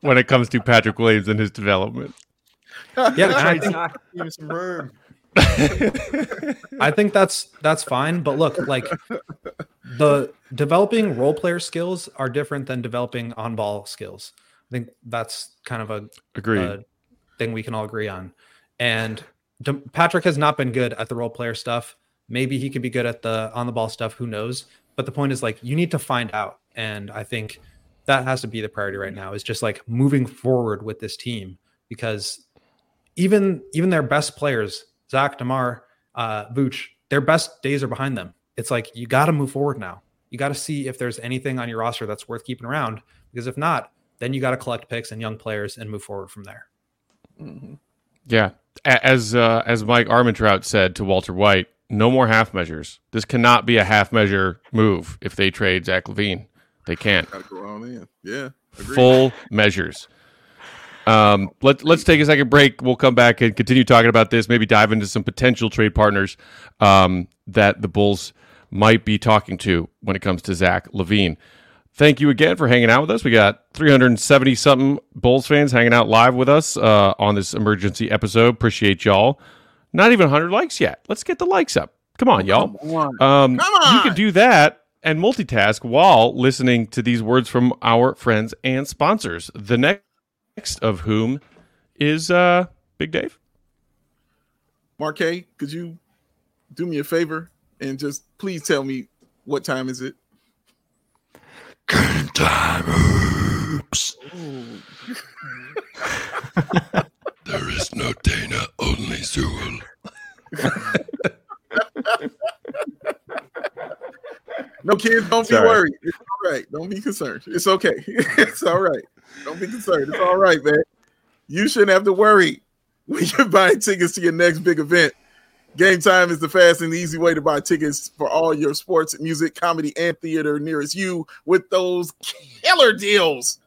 when it comes to Patrick Williams and his development. Yeah, I think, some room. I think that's that's fine, but look, like the developing role player skills are different than developing on ball skills. I think that's kind of a agreed thing we can all agree on. And Patrick has not been good at the role player stuff. Maybe he could be good at the on the ball stuff. Who knows? But the point is, like, you need to find out. And I think that has to be the priority right now. Is just like moving forward with this team because even even their best players, Zach Demar, uh, Vooch, their best days are behind them. It's like you got to move forward now. You got to see if there's anything on your roster that's worth keeping around. Because if not, then you got to collect picks and young players and move forward from there. Mm-hmm. Yeah, as uh, as Mike Ehrmantraut said to Walter White, no more half measures. This cannot be a half measure move if they trade Zach LaVine. They can't. Gotta go on in. Yeah. Agreed. Full measures. Um, let, let's take a second break. We'll come back and continue talking about this, maybe dive into some potential trade partners um, that the Bulls might be talking to when it comes to Zach LaVine. thank you again for hanging out with us. We got 370 something Bulls fans hanging out live with us uh, on this emergency episode. Appreciate y'all. Not even 100 likes yet. Let's get the likes up. Come on, y'all. Come on. Um, Come on. You can do that and multitask while listening to these words from our friends and sponsors. The next of whom is uh, Big Dave. Marquet, could you do me a favor and just please tell me what time is it? Game time. Oops. there is no Dana, only Zuul. no kids, don't Sorry. be worried. It's all right. Don't be concerned. It's okay. it's all right. Don't be concerned. It's all right, man. You shouldn't have to worry when you're buying tickets to your next big event. Game Time is the fast and easy way to buy tickets for all your sports, music, comedy, and theater nearest you with those killer deals.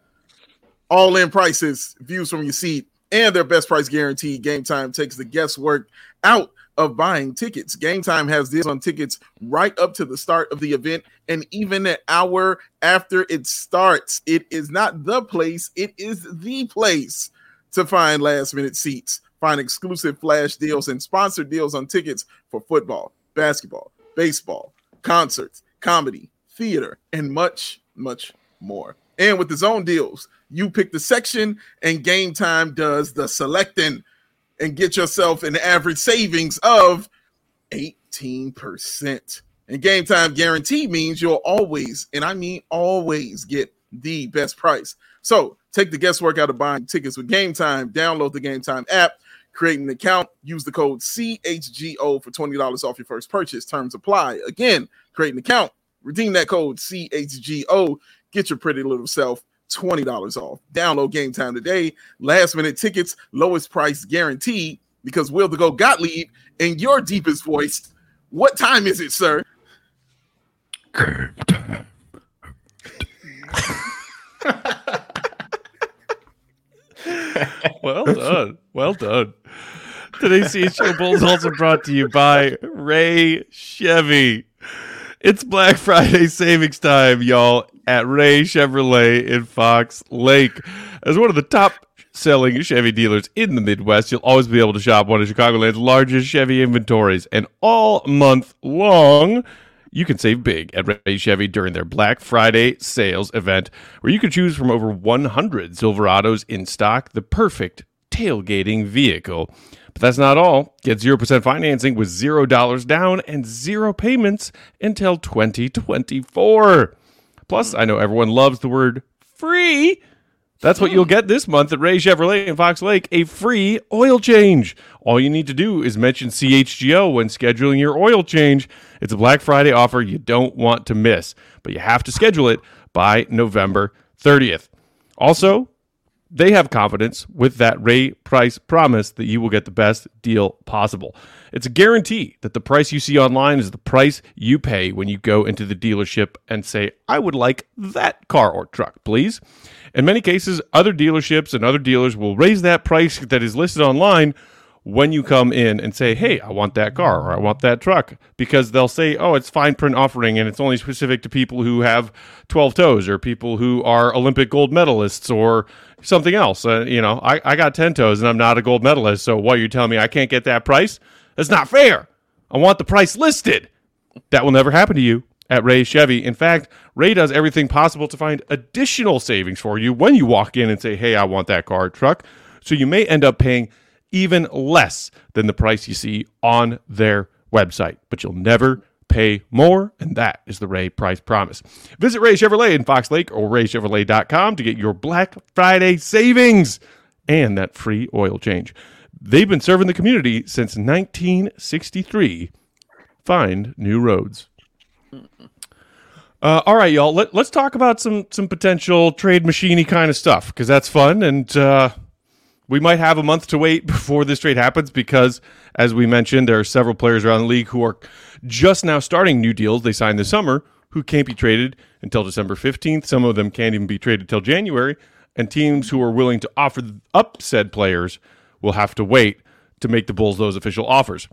All in prices, views from your seat, and their best price guarantee. Game Time takes the guesswork out of buying tickets. Game Time has deals on tickets right up to the start of the event and even an hour after it starts. It is not the place, it is the place to find last minute seats. Find exclusive flash deals and sponsored deals on tickets for football, basketball, baseball, concerts, comedy, theater, and much, much more. And with the zone deals, you pick the section and game time does the selecting and get yourself an average savings of 18%. And game time guarantee means you'll always, and I mean always, get the best price. So take the guesswork out of buying tickets with Game Time. Download the Game Time app Create an account, use the code CHGO for $20 off your first purchase. Terms apply. Again, create an account, redeem that code CHGO, get your pretty little self $20 off. Download game time today. Last minute tickets, lowest price guaranteed because Will the Go Gottlieb in your deepest voice. What time is it, sir? Game time. well done. Well done. Today's CHO Bowl is also brought to you by Ray Chevy. It's Black Friday savings time, y'all, at Ray Chevrolet in Fox Lake. As one of the top selling Chevy dealers in the Midwest, you'll always be able to shop one of Chicagoland's largest Chevy inventories. And all month long, you can save big at Ray Chevy during their Black Friday sales event, where you can choose from over 100 Silverados in stock, the perfect tailgating vehicle. But that's not all. Get 0% financing with $0 down and zero payments until 2024. Plus, I know everyone loves the word free. That's what you'll get this month at Ray Chevrolet in Fox Lake a free oil change. All you need to do is mention CHGO when scheduling your oil change. It's a Black Friday offer you don't want to miss, but you have to schedule it by November 30th. Also, they have confidence with that Ray price promise that you will get the best deal possible. It's a guarantee that the price you see online is the price you pay when you go into the dealership and say, I would like that car or truck, please. In many cases, other dealerships and other dealers will raise that price that is listed online when you come in and say, hey, I want that car or I want that truck, because they'll say, oh, it's fine print offering and it's only specific to people who have 12 toes or people who are Olympic gold medalists or something else. Uh, you know, I, I got 10 toes and I'm not a gold medalist. So what, you're telling me I can't get that price? That's not fair. I want the price listed. That will never happen to you at Ray Chevy. In fact, Ray does everything possible to find additional savings for you when you walk in and say, hey, I want that car truck. So you may end up paying even less than the price you see on their website, but you'll never pay more, and that is the Ray Price Promise. Visit Ray Chevrolet in Fox Lake or raychevrolet.com to get your Black Friday savings and that free oil change. They've been serving the community since 1963. Find new roads. Uh, all right, y'all. Let, us talk about some some potential trade machiney kind of stuff because that's fun, and uh, we might have a month to wait before this trade happens because, as we mentioned, there are several players around the league who are just now starting new deals they signed this summer who can't be traded until December 15th. Some of them can't even be traded till January. And teams who are willing to offer up said players will have to wait to make the Bulls those official offers.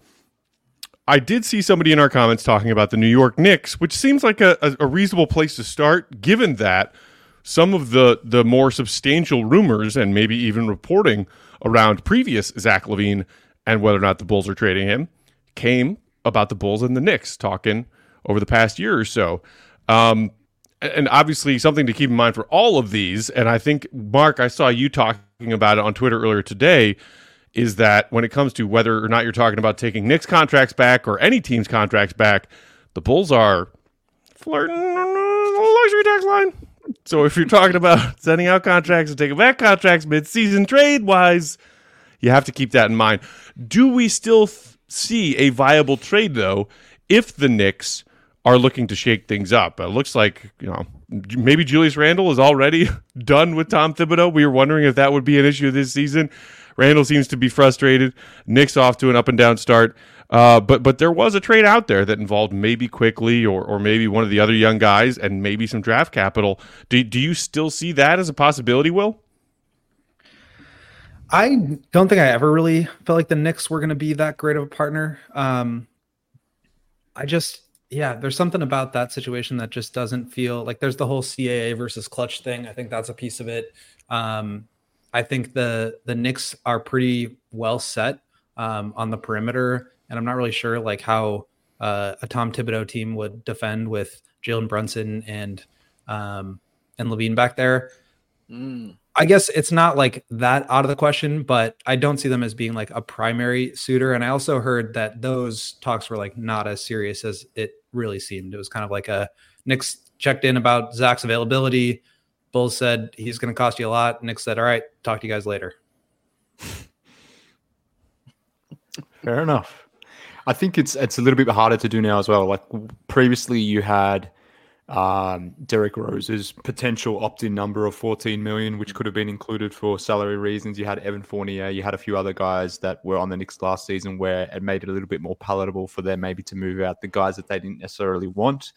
I did see somebody in our comments talking about the New York Knicks, which seems like a, a, reasonable place to start, given that some of the the more substantial rumors and maybe even reporting around previous Zach LaVine and whether or not the Bulls are trading him came about the Bulls and the Knicks talking over the past year or so. Um, and obviously something to keep in mind for all of these. And I think Mark, I saw you talking about it on Twitter earlier today. Is that when it comes to whether or not you're talking about taking Knicks contracts back or any team's contracts back, the Bulls are flirting on luxury tax line. So if you're talking about sending out contracts and taking back contracts mid-season trade wise, you have to keep that in mind. Do we still th- see a viable trade though if the Knicks are looking to shake things up? It looks like, you know, maybe Julius Randle is already done with Tom Thibodeau. We were wondering if that would be an issue this season. Randle seems to be frustrated. Knicks off to an up and down start. Uh, but but there was a trade out there that involved maybe Quickley or or maybe one of the other young guys and maybe some draft capital. Do do you still see that as a possibility, Will? I don't think I ever really felt like the Knicks were going to be that great of a partner. Um, I just, yeah, there's something about that situation that just doesn't feel like there's the whole CAA versus Klutch thing. I think that's a piece of it. Um, I think the the Knicks are pretty well set um, on the perimeter, and I'm not really sure like how uh, a Tom Thibodeau team would defend with Jalen Brunson and um, and LaVine back there. Mm. I guess it's not like that out of the question, but I don't see them as being like a primary suitor. And I also heard that those talks were like not as serious as it really seemed. It was kind of like a Knicks checked in about Zach's availability. Bulls said he's going to cost you a lot. Nick said, "All right, talk to you guys later." Fair enough. I think it's it's a little bit harder to do now as well. Like previously, you had um, Derrick Rose's potential opt-in number of 14 million, which could have been included for salary reasons. You had Evan Fournier, you had a few other guys that were on the Knicks last season where it made it a little bit more palatable for them maybe to move out the guys that they didn't necessarily want.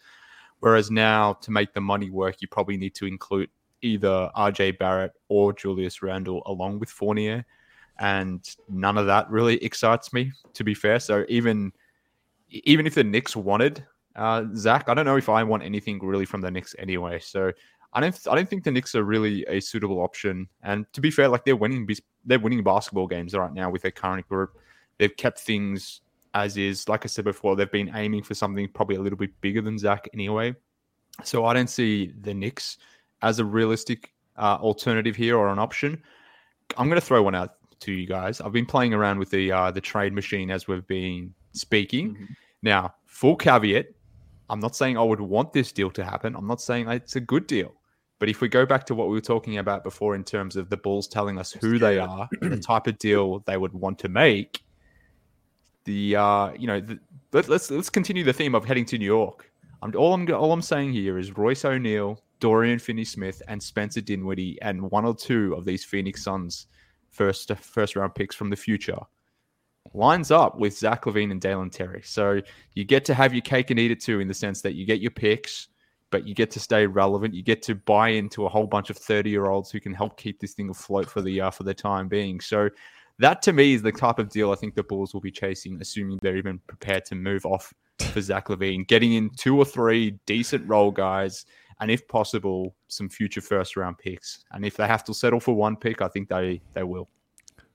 Whereas now to make the money work, you probably need to include either RJ Barrett or Julius Randle along with Fournier. And none of that really excites me, to be fair. So even even if the Knicks wanted uh, Zach, I don't know if I want anything really from the Knicks anyway. So I don't I don't think the Knicks are really a suitable option. And to be fair, like they're winning they're winning basketball games right now with their current group. They've kept things as is. Like I said before, they've been aiming for something probably a little bit bigger than Zach anyway. So I don't see the Knicks as a realistic uh, alternative here or an option. I'm going to throw one out to you guys. I've been playing around with the uh, the trade machine as we've been speaking. Mm-hmm. Now, full caveat: I'm not saying I would want this deal to happen. I'm not saying it's a good deal. But if we go back to what we were talking about before in terms of the Bulls telling us who they are, the type of deal they would want to make, the uh, you know, the, let, let's let's continue the theme of heading to New York. I'm all I'm all I'm saying here is Royce O'Neale, Dorian Finney-Smith, and Spencer Dinwiddie, and one or two of these Phoenix Suns first first round picks from the future lines up with Zach LaVine and Dalen Terry. So you get to have your cake and eat it too, in the sense that you get your picks, but you get to stay relevant. You get to buy into a whole bunch of 30 year olds who can help keep this thing afloat for the uh, for the time being. So that to me is the type of deal I think the Bulls will be chasing, assuming they're even prepared to move off for Zach LaVine, getting in two or three decent role guys, and if possible, some future first round picks. And if they have to settle for one pick, I think they they will.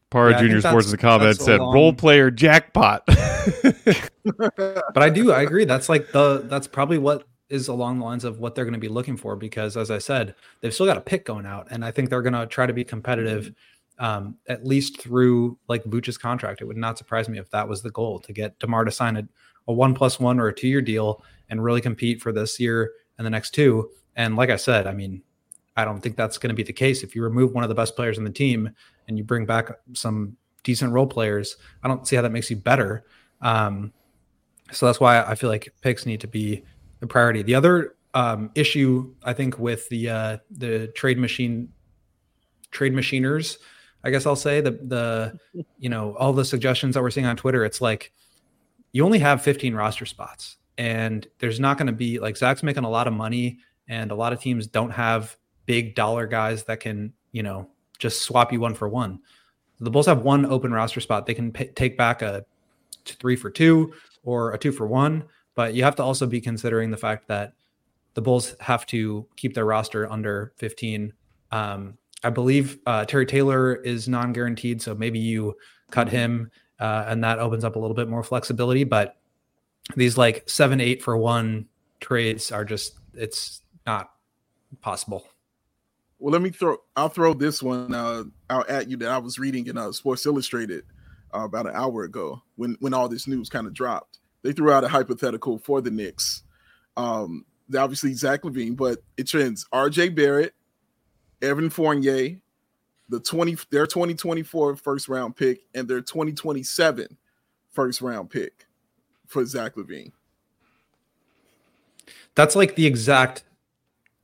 Para yeah, Junior Sports in the comments said long... role player jackpot. but I do, I agree. That's like the that's probably what is along the lines of what they're going to be looking for because as I said, they've still got a pick going out, and I think they're going to try to be competitive. Um, at least through like Vooch's contract, it would not surprise me if that was the goal to get Demar to sign a, a one plus one or a two year deal and really compete for this year and the next two. And like I said, I mean, I don't think that's going to be the case. If you remove one of the best players in the team and you bring back some decent role players, I don't see how that makes you better. Um, so that's why I feel like picks need to be a priority. The other um, issue I think with the uh, the trade machine trade machiners, I guess I'll say the the you know all the suggestions that we're seeing on Twitter, it's like you only have 15 roster spots, and there's not going to be like Zach's making a lot of money, and a lot of teams don't have big dollar guys that can, you know, just swap you one for one. The Bulls have one open roster spot. They can take back a three for two or a two for one, but you have to also be considering the fact that the Bulls have to keep their roster under 15. Um, I believe uh, Terry Taylor is non guaranteed, so maybe you cut him uh, and that opens up a little bit more flexibility. But these like seven, eight for one trades are just, it's not possible. Well, let me throw. I'll throw this one uh, out at you that I was reading in uh, Sports Illustrated uh, about an hour ago when when all this news kind of dropped. They threw out a hypothetical for the Knicks. Um, obviously Zach LaVine, but it trends R.J. Barrett, Evan Fournier, the twenty their 2024 first round pick, and their 2027 first round pick for Zach LaVine. That's like the exact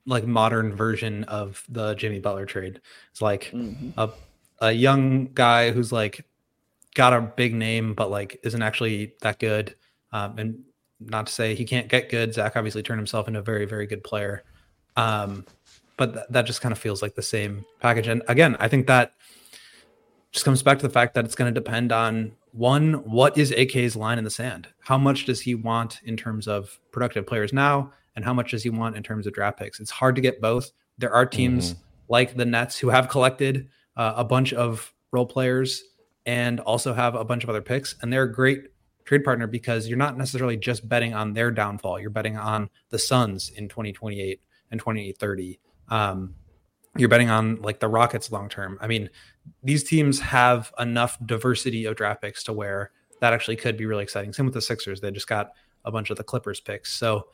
like modern version of the Jimmy Butler trade. It's like mm-hmm. a a young guy who's like got a big name, but like isn't actually that good. Um, and not to say he can't get good. Zach obviously turned himself into a very, very good player. Um, but th- that just kind of feels like the same package. And again, I think that just comes back to the fact that it's going to depend on one, what is AK's line in the sand? How much does he want in terms of productive players now? And how much does he want in terms of draft picks? It's hard to get both. There are teams mm-hmm. like the Nets who have collected uh, a bunch of role players and also have a bunch of other picks. And they're a great trade partner because you're not necessarily just betting on their downfall. You're betting on the Suns in 2028 and 2030. Um, you're betting on like the Rockets long term. I mean, these teams have enough diversity of draft picks to where that actually could be really exciting. Same with the Sixers. They just got a bunch of the Clippers picks. So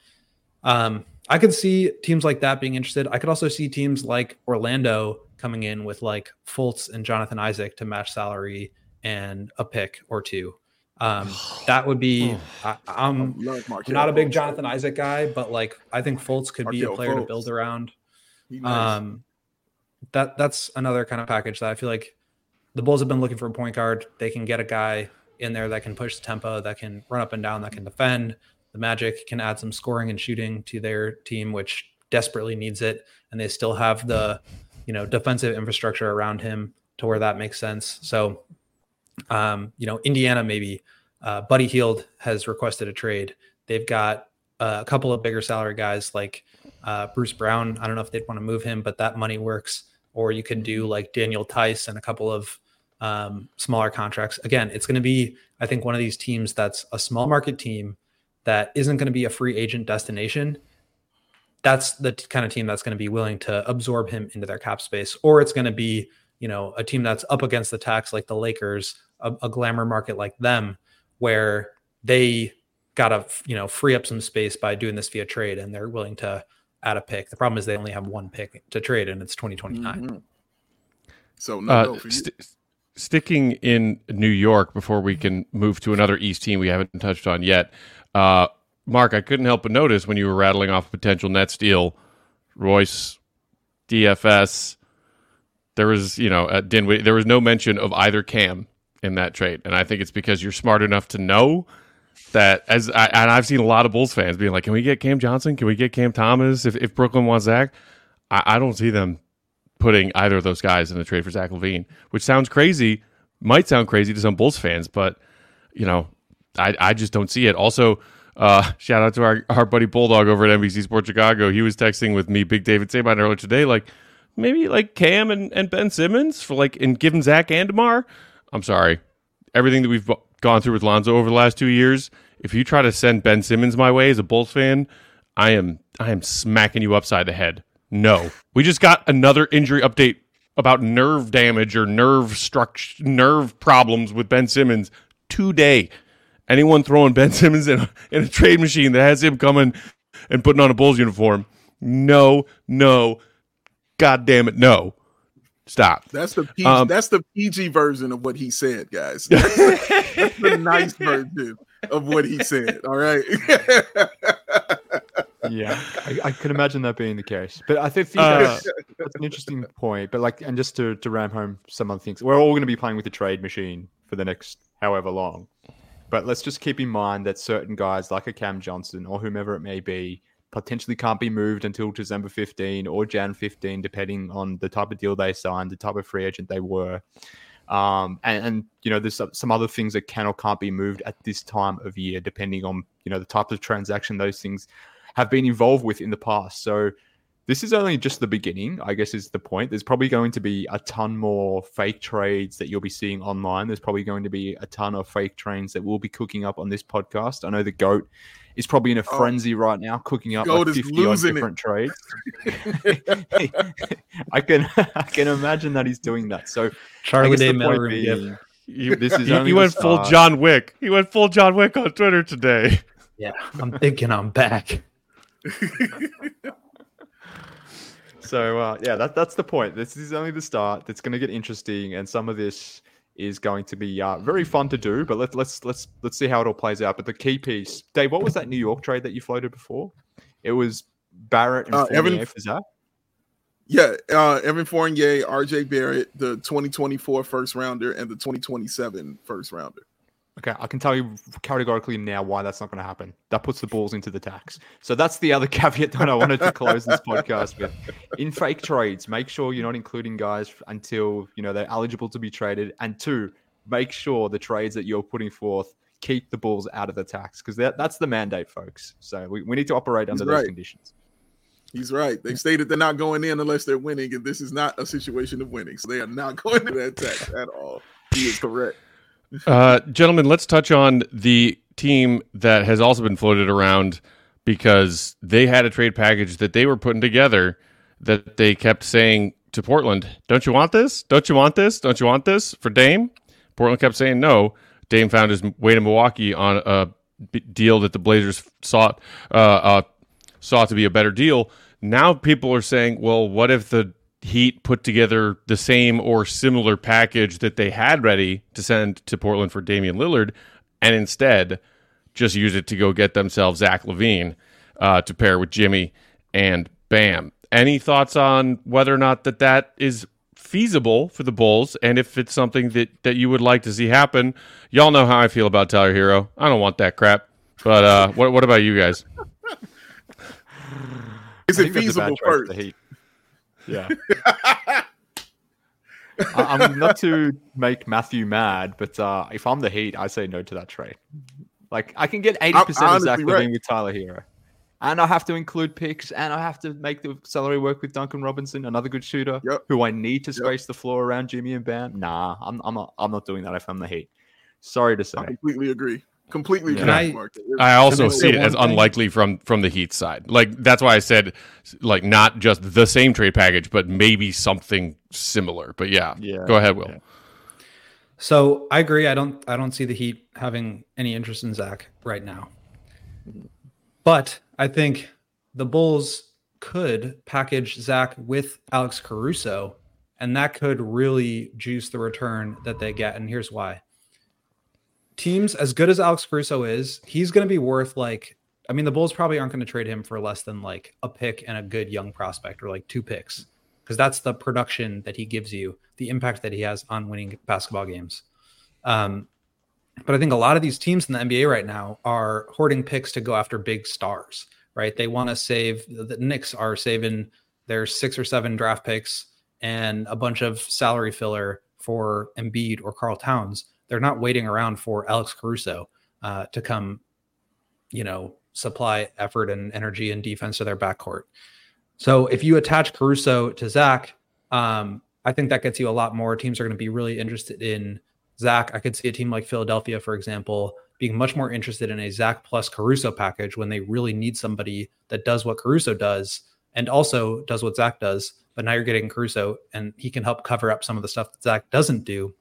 um, I could see teams like that being interested. I could also see teams like Orlando coming in with like Fultz and Jonathan Isaac to match salary and a pick or two. Um, that would be. I, am not a big Jonathan Isaac guy, but like I think Fultz could be a player Fultz. to build around. Um, that that's another kind of package that I feel like the Bulls have been looking for a point guard. They can get a guy in there that can push the tempo, that can run up and down, that can defend. The Magic can add some scoring and shooting to their team, which desperately needs it, and they still have the you know defensive infrastructure around him to where that makes sense. So, um, you know, Indiana maybe uh, Buddy Hield has requested a trade. They've got uh, a couple of bigger salary guys like uh, Bruce Brown. I don't know if they'd want to move him, but that money works. Or you could do like Daniel Theis and a couple of um, smaller contracts. Again, it's going to be, I think, one of these teams that's a small market team that isn't going to be a free agent destination. That's the t- kind of team that's going to be willing to absorb him into their cap space, or it's going to be, you know, a team that's up against the tax like the Lakers, a, a glamour market like them, where they got to, you know, free up some space by doing this via trade, and they're willing to add a pick. The problem is they only have one pick to trade, and it's 2029. Mm-hmm. So no, uh, no st- sticking in New York before we can move to another East team we haven't touched on yet. Uh, Mark, I couldn't help but notice when you were rattling off a potential net deal, Royce, DFS. There was, you know, Dinwiddie, there was no mention of either Cam in that trade, and I think it's because you're smart enough to know that as I, and I've seen a lot of Bulls fans being like, "Can we get Cam Johnson? Can we get Cam Thomas? If, if Brooklyn wants Zach, I, I don't see them putting either of those guys in a trade for Zach LaVine, which sounds crazy, might sound crazy to some Bulls fans, but you know, I I just don't see it. Also, uh, shout out to our, our buddy Bulldog over at NBC Sports Chicago. He was texting with me, Big David Sabine earlier today, like maybe like Cam and, and Ben Simmons for like and giving Zach and Demar. I'm sorry, everything that we've gone through with Lonzo over the last two years, if you try to send Ben Simmons my way as a Bulls fan, I am I am smacking you upside the head. No, we just got another injury update about nerve damage or nerve structure, nerve problems with Ben Simmons today. Anyone throwing Ben Simmons in a, in a trade machine that has him coming and putting on a Bulls uniform? No, no, God damn it, no. Stop. That's the PG, um, that's the PG version of what he said, guys. That's the, that's the nice version of what he said. All right. yeah, I, I, can imagine that being the case. But I think uh, that's, that's, an interesting point. But like, and just to to ram home some other things, we're all going to be playing with the trade machine for the next however long. But let's just keep in mind that certain guys like a Cam Johnson or whomever it may be potentially can't be moved until December 15 or Jan 15, depending on the type of deal they signed, the type of free agent they were. Um, and, and, you know, there's some other things that can or can't be moved at this time of year, depending on, you know, the type of transaction those things have been involved with in the past. So this is only just the beginning, I guess is the point. There's probably going to be a ton more fake trades that you'll be seeing online. There's probably going to be a ton of fake trains that we'll be cooking up on this podcast. I know the GOAT is probably in a oh. frenzy oh, right now, cooking up like 50 odd different it. trades. I can I can imagine that he's doing that. So Charlie Day being, you, this is he, he went full John Wick. He went full John Wick on Twitter today. Yeah, I'm thinking I'm back. so uh, yeah, that, that's the point. This is only the start. It's going to get interesting, and some of this is going to be uh, very fun to do. But let's let's let's let's see how it all plays out. But the key piece, Dave, what was that New York trade that you floated before? It was Barrett and uh, Evan, for Zach. Yeah, uh, Evan Fournier, RJ Barrett, the 2024 first rounder, and the 2027 first rounder. Okay, I can tell you categorically now why that's not going to happen. That puts the balls into the tax. So that's the other caveat that I wanted to close this podcast with. In fake trades, make sure you're not including guys until you know they're eligible to be traded, and two, make sure the trades that you're putting forth keep the balls out of the tax because that, that's the mandate, folks. So we, we need to operate under those conditions. He's right. They stated they're not going in unless they're winning, and this is not a situation of winning. So they are not going to that tax at all. He is correct. Uh, gentlemen, let's touch on the team that has also been floated around because they had a trade package that they were putting together that they kept saying to Portland, "Don't you want this? Don't you want this? Don't you want this for Dame?" Portland kept saying no. Dame found his way to Milwaukee on a deal that the Blazers sought uh, uh, saw to be a better deal. Now people are saying, well, what if the Heat put together the same or similar package that they had ready to send to Portland for Damian Lillard, and instead just use it to go get themselves Zach LaVine uh, to pair with Jimmy and Bam. Any thoughts on whether or not that that is feasible for the Bulls, and if it's something that that you would like to see happen? Y'all know how I feel about Tyler Herro. I don't want that crap. But uh, what what about you guys? Is it feasible first? Yeah. I, am not to make Matthew mad, but uh, if I'm the Heat, I say no to that trade. Like I can get 80% of Zach right. with Tyler Herro. And I have to include picks, and I have to make the salary work with Duncan Robinson, another good shooter, yep. who I need to space yep. the floor around Jimmy and Bam. Nah, I'm, I'm not. I'm not doing that if I'm the Heat. Sorry to say. I completely agree completely yeah. I, I, also see it as thing? unlikely from from the Heat side. Like that's why I said like not just the same trade package, but maybe something similar. But yeah, yeah. go ahead, Will. Yeah. So I agree. I don't I don't see the Heat having any interest in Zach right now. But I think the Bulls could package Zach with Alex Caruso, and that could really juice the return that they get. And here's why teams as good as Alex Caruso is, he's going to be worth like I mean the Bulls probably aren't going to trade him for less than like a pick and a good young prospect or like two picks because that's the production that he gives you, the impact that he has on winning basketball games. Um, but I think a lot of these teams in the NBA right now are hoarding picks to go after big stars, right? They want to save the Knicks are saving their six or seven draft picks and a bunch of salary filler for Embiid or Karl Towns they're not waiting around for Alex Caruso uh, to come, you know, supply effort and energy and defense to their backcourt. So if you attach Caruso to Zach, um, I think that gets you a lot more. Teams are going to be really interested in Zach. I could see a team like Philadelphia, for example, being much more interested in a Zach plus Caruso package when they really need somebody that does what Caruso does and also does what Zach does. But now you're getting Caruso, and he can help cover up some of the stuff that Zach doesn't do.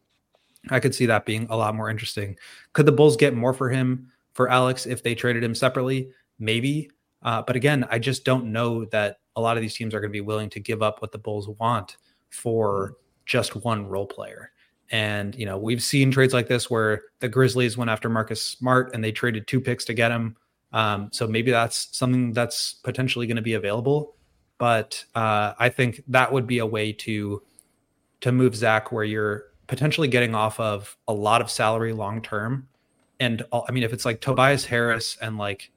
I could see that being a lot more interesting. Could the Bulls get more for him for Alex if they traded him separately? Maybe. Uh, but again, I just don't know that a lot of these teams are going to be willing to give up what the Bulls want for just one role player. And, you know, we've seen trades like this where the Grizzlies went after Marcus Smart and they traded two picks to get him. Um, so maybe that's something that's potentially going to be available. But uh, I think that would be a way to to move Zach where you're potentially getting off of a lot of salary long term. And I mean, if it's like Tobias Harris and like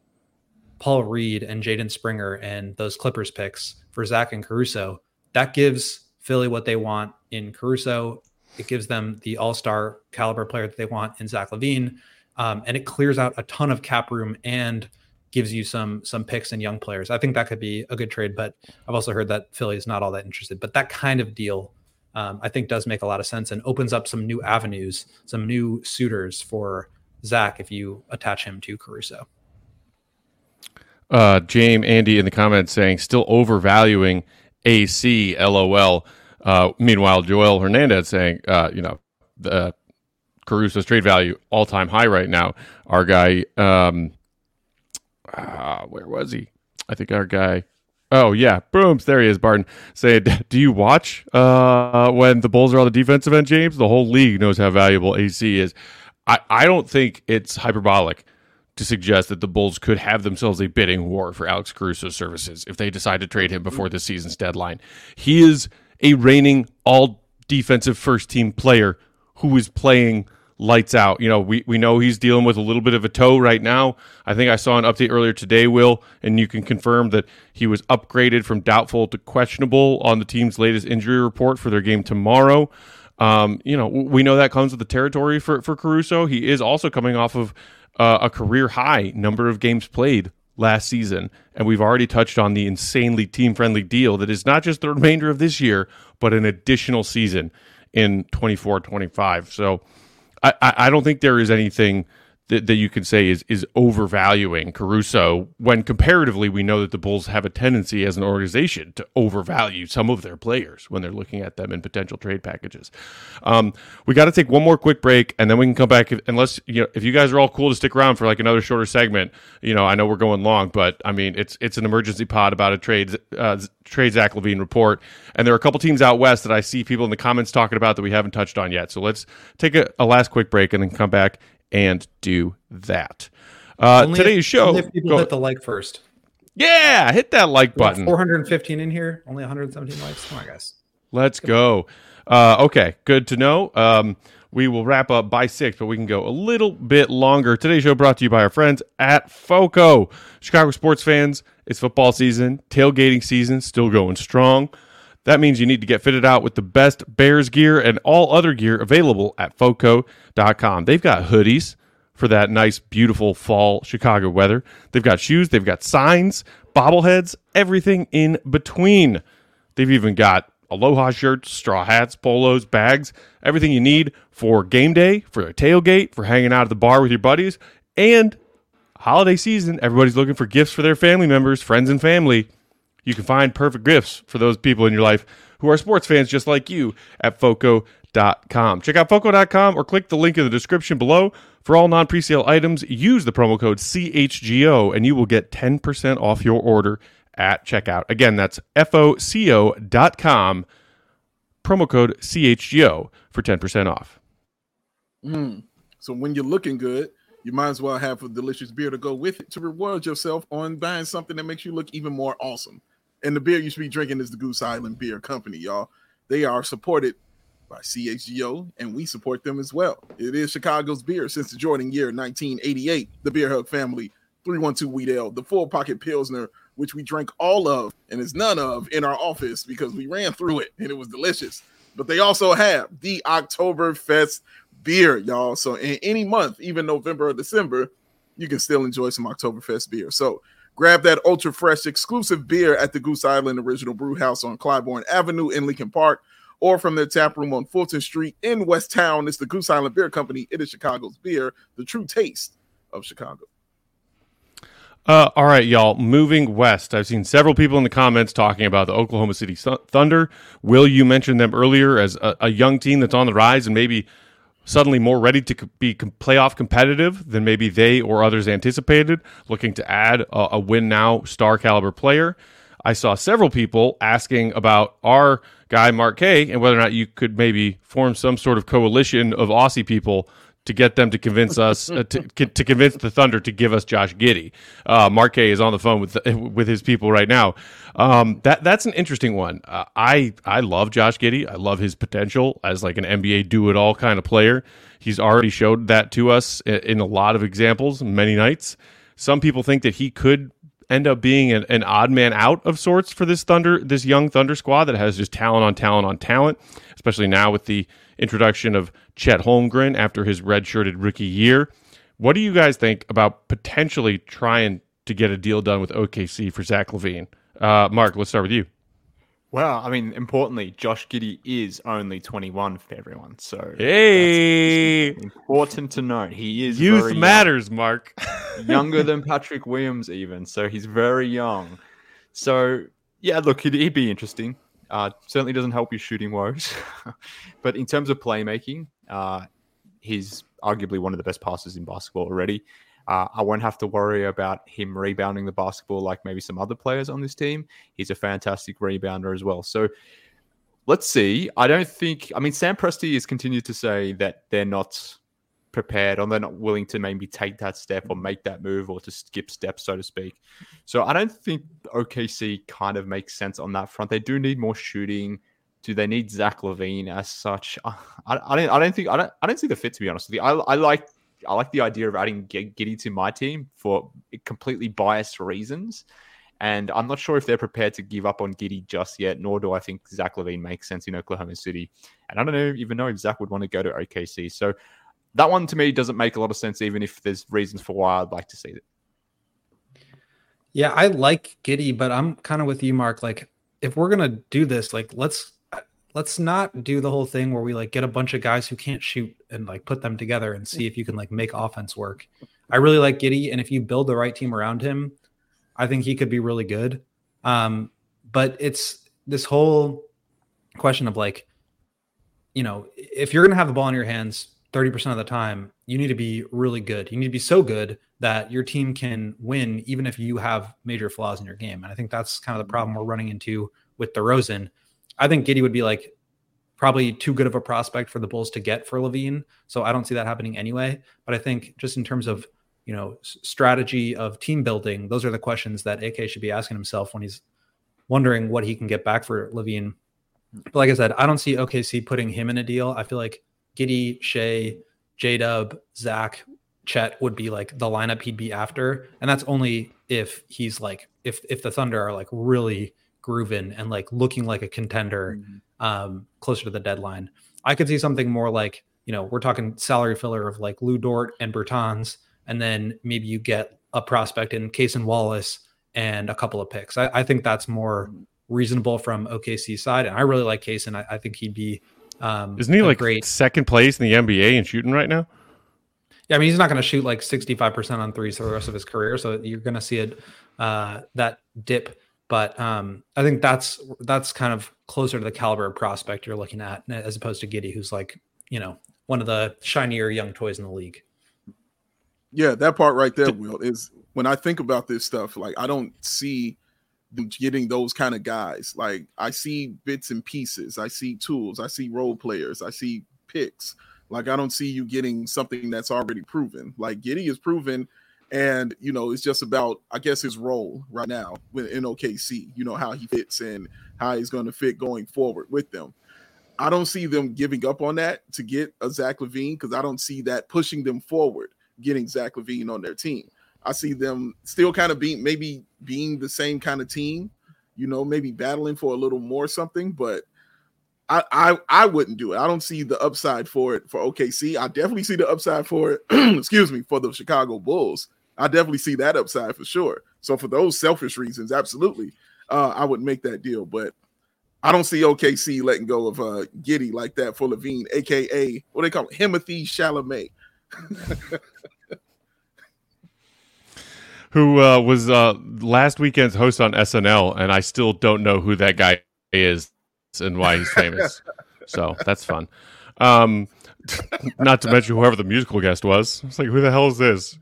Paul Reed and Jaden Springer and those Clippers picks for Zach and Caruso, that gives Philly what they want in Caruso. It gives them the all star caliber player that they want in Zach LaVine. Um, and it clears out a ton of cap room and gives you some some picks and young players. I think that could be a good trade, but I've also heard that Philly is not all that interested. But that kind of deal um, I think does make a lot of sense and opens up some new avenues, some new suitors for Zach if you attach him to Caruso. Uh, James, Andy in the comments saying still overvaluing AC, LOL. Uh, meanwhile, Joel Hernandez saying, uh, you know, the Caruso's trade value all time high right now. Our guy, um, uh, where was he? I think our guy Oh yeah, booms. There he is, Barton. Saying, do you watch uh, when the Bulls are on the defensive end, James? The whole league knows how valuable AC is. I, I don't think it's hyperbolic to suggest that the Bulls could have themselves a bidding war for Alex Caruso's services if they decide to trade him before the season's deadline. He is a reigning all defensive first team player who is playing lights out. You know, we, we know he's dealing with a little bit of a toe right now. I think I saw an update earlier today, Will, and you can confirm that he was upgraded from doubtful to questionable on the team's latest injury report for their game tomorrow. Um, you know, we know that comes with the territory for, for Caruso. He is also coming off of uh, a career high number of games played last season. And we've already touched on the insanely team friendly deal that is not just the remainder of this year, but an additional season in 24 25. So I, I don't think there is anything that, that you can say is is overvaluing Caruso when comparatively we know that the Bulls have a tendency as an organization to overvalue some of their players when they're looking at them in potential trade packages. Um, we got to take one more quick break and then we can come back. Unless you know, if you guys are all cool to stick around for like another shorter segment, you know, I know we're going long, but I mean it's it's an emergency pod about a trade uh, trade Zach LaVine report, and there are a couple teams out west that I see people in the comments talking about that we haven't touched on yet. So let's take a, a last quick break and then come back and do that. Uh, today's if, show. if people go, hit the like first. Yeah, hit that like button. 415 in here, only 117 likes. Come on, guys. Let's go. Uh, okay, good to know. Um, we will wrap up by six, but we can go a little bit longer. Today's show brought to you by our friends at FOCO. Chicago sports fans, it's football season, tailgating season, still going strong. That means you need to get fitted out with the best Bears gear and all other gear available at FOCO.com. They've got hoodies for that nice, beautiful fall Chicago weather. They've got shoes, they've got signs, bobbleheads, everything in between. They've even got aloha shirts, straw hats, polos, bags, everything you need for game day, for a tailgate, for hanging out at the bar with your buddies, and holiday season. Everybody's looking for gifts for their family members, friends, and family. You can find perfect gifts for those people in your life who are sports fans just like you at FOCO.com. Check out FOCO.com or click the link in the description below. For all non presale items, use the promo code CHGO and you will get 10% off your order at checkout. Again, that's FOCO.com, promo code CHGO for 10% off. Mm. So when you're looking good, you might as well have a delicious beer to go with it to reward yourself on buying something that makes you look even more awesome. And the beer you should be drinking is the Goose Island Beer Company, y'all. They are supported by CHGO, and we support them as well. It is Chicago's beer since the Jordan year 1988. The Beer Hug family, 312 Wheat Ale, the Full Pocket Pilsner, which we drank all of and is none of in our office because we ran through it and it was delicious. But they also have the Oktoberfest beer, y'all. So in any month, even November or December, you can still enjoy some Oktoberfest beer. So Grab that ultra fresh exclusive beer at the Goose Island Original Brew House on Clybourn Avenue in Lincoln Park or from their tap room on Fulton Street in West Town. It's the Goose Island Beer Company. It is Chicago's beer, the true taste of Chicago. Uh, all right, y'all. Moving west, I've seen several people in the comments talking about the Oklahoma City Thunder. Will you mention them earlier as a, a young team that's on the rise and maybe suddenly more ready to be playoff competitive than maybe they or others anticipated, looking to add a, a win now star caliber player. I saw several people asking about our guy Mark K and whether or not you could maybe form some sort of coalition of Aussie people to get them to convince us uh, to, to convince the Thunder to give us Josh Giddey. Uh, is on the phone with with his people right now. Um, that that's an interesting one. Uh, I I love Josh Giddey. I love his potential as like an NBA do it all kind of player. He's already showed that to us in, in a lot of examples, many nights. Some people think that he could end up being an, an, odd man out of sorts for this Thunder, this young Thunder squad that has just talent on talent on talent, especially now with the introduction of Chet Holmgren after his redshirted rookie year. What do you guys think about potentially trying to get a deal done with OKC for Zach LaVine? Uh, Mark, let's start with you. Well, I mean, importantly, Josh Giddey is only 21 for everyone. So, hey, important to note. He is youth matters, young, Mark. younger than Patrick Williams, even. So, he's very young. So, yeah, look, it'd, it'd be interesting. Uh, certainly doesn't help your shooting woes. but in terms of playmaking, uh, he's arguably one of the best passers in basketball already. Uh, I won't have to worry about him rebounding the basketball like maybe some other players on this team. He's a fantastic rebounder as well. So let's see. I don't think, I mean, Sam Presti has continued to say that they're not prepared or they're not willing to maybe take that step or make that move or to skip steps, so to speak. So I don't think OKC kind of makes sense on that front. They do need more shooting. Do they need Zach LaVine as such? I, I don't. I don't think. I don't. I don't see the fit to be honest with you. I, I like. I like the idea of adding Giddey to my team for completely biased reasons. And I'm not sure if they're prepared to give up on Giddey just yet, nor do I think Zach LaVine makes sense in Oklahoma City. And I don't know, even know if Zach would want to go to OKC. So that one to me doesn't make a lot of sense, even if there's reasons for why I'd like to see it. Yeah, I like Giddey, but I'm kind of with you, Mark. Like, if we're gonna do this, like, let's let's not do the whole thing where we like get a bunch of guys who can't shoot and like put them together and see if you can like make offense work. I really like Giddey, and if you build the right team around him, I think he could be really good. Um, but it's this whole question of like, you know, if you're to have the ball in your hands 30% of the time, you need to be really good. You need to be so good that your team can win, even if you have major flaws in your game. And I think that's kind of the problem we're running into with DeRozan. I think Giddey would be like probably too good of a prospect for the Bulls to get for LaVine. So I don't see that happening anyway. But I think just in terms of you know strategy of team building those are the questions that AK should be asking himself when he's wondering what he can get back for LaVine. But like I said, I don't see OKC putting him in a deal. I feel like Giddey, Shai, J Dub, Zach, Chet would be like the lineup he'd be after. And that's only if he's like if if the Thunder are like really grooving and like looking like a contender mm-hmm. um closer to the deadline. I could see something more like, you know, we're talking salary filler of like Lu Dort and Bertans and then maybe you get a prospect in Cason Wallace and a couple of picks. I, I, think that's more reasonable from OKC side, and I really like Cason. I, I think he'd be. Um, Isn't he like great second place in the NBA in shooting right now? Yeah, I mean he's not going to shoot like sixty five percent on threes for the rest of his career, so you're going to see it uh, that dip. But um, I think that's that's kind of closer to the caliber of prospect you're looking at, as opposed to Giddey, who's like you know one of the shinier young toys in the league. Yeah, that part right there, Will, is when I think about this stuff, like I don't see them getting those kind of guys. Like I see bits and pieces, I see tools, I see role players, I see picks. Like I don't see you getting something that's already proven. Like Giddey is proven, and you know it's just about I guess his role right now in OKC. You know how he fits and how he's going to fit going forward with them. I don't see them giving up on that to get a Zach LaVine because I don't see that pushing them forward getting Zach LaVine on their team. I see them still kind of being maybe being the same kind of team, you know, maybe battling for a little more something, but I, I I wouldn't do it. I don't see the upside for it for OKC. I definitely see the upside for it, excuse me, for the Chicago Bulls. I definitely see that upside for sure. So for those selfish reasons, absolutely, uh, I would make that deal. But I don't see OKC letting go of uh, Giddey like that for LaVine, aka what they call it, Timothée Chalamet. who uh, was uh, last weekend's host on SNL, and I still don't know who that guy is and why he's famous. so that's fun. Um, not to mention whoever the musical guest was. It's like, who the hell is this?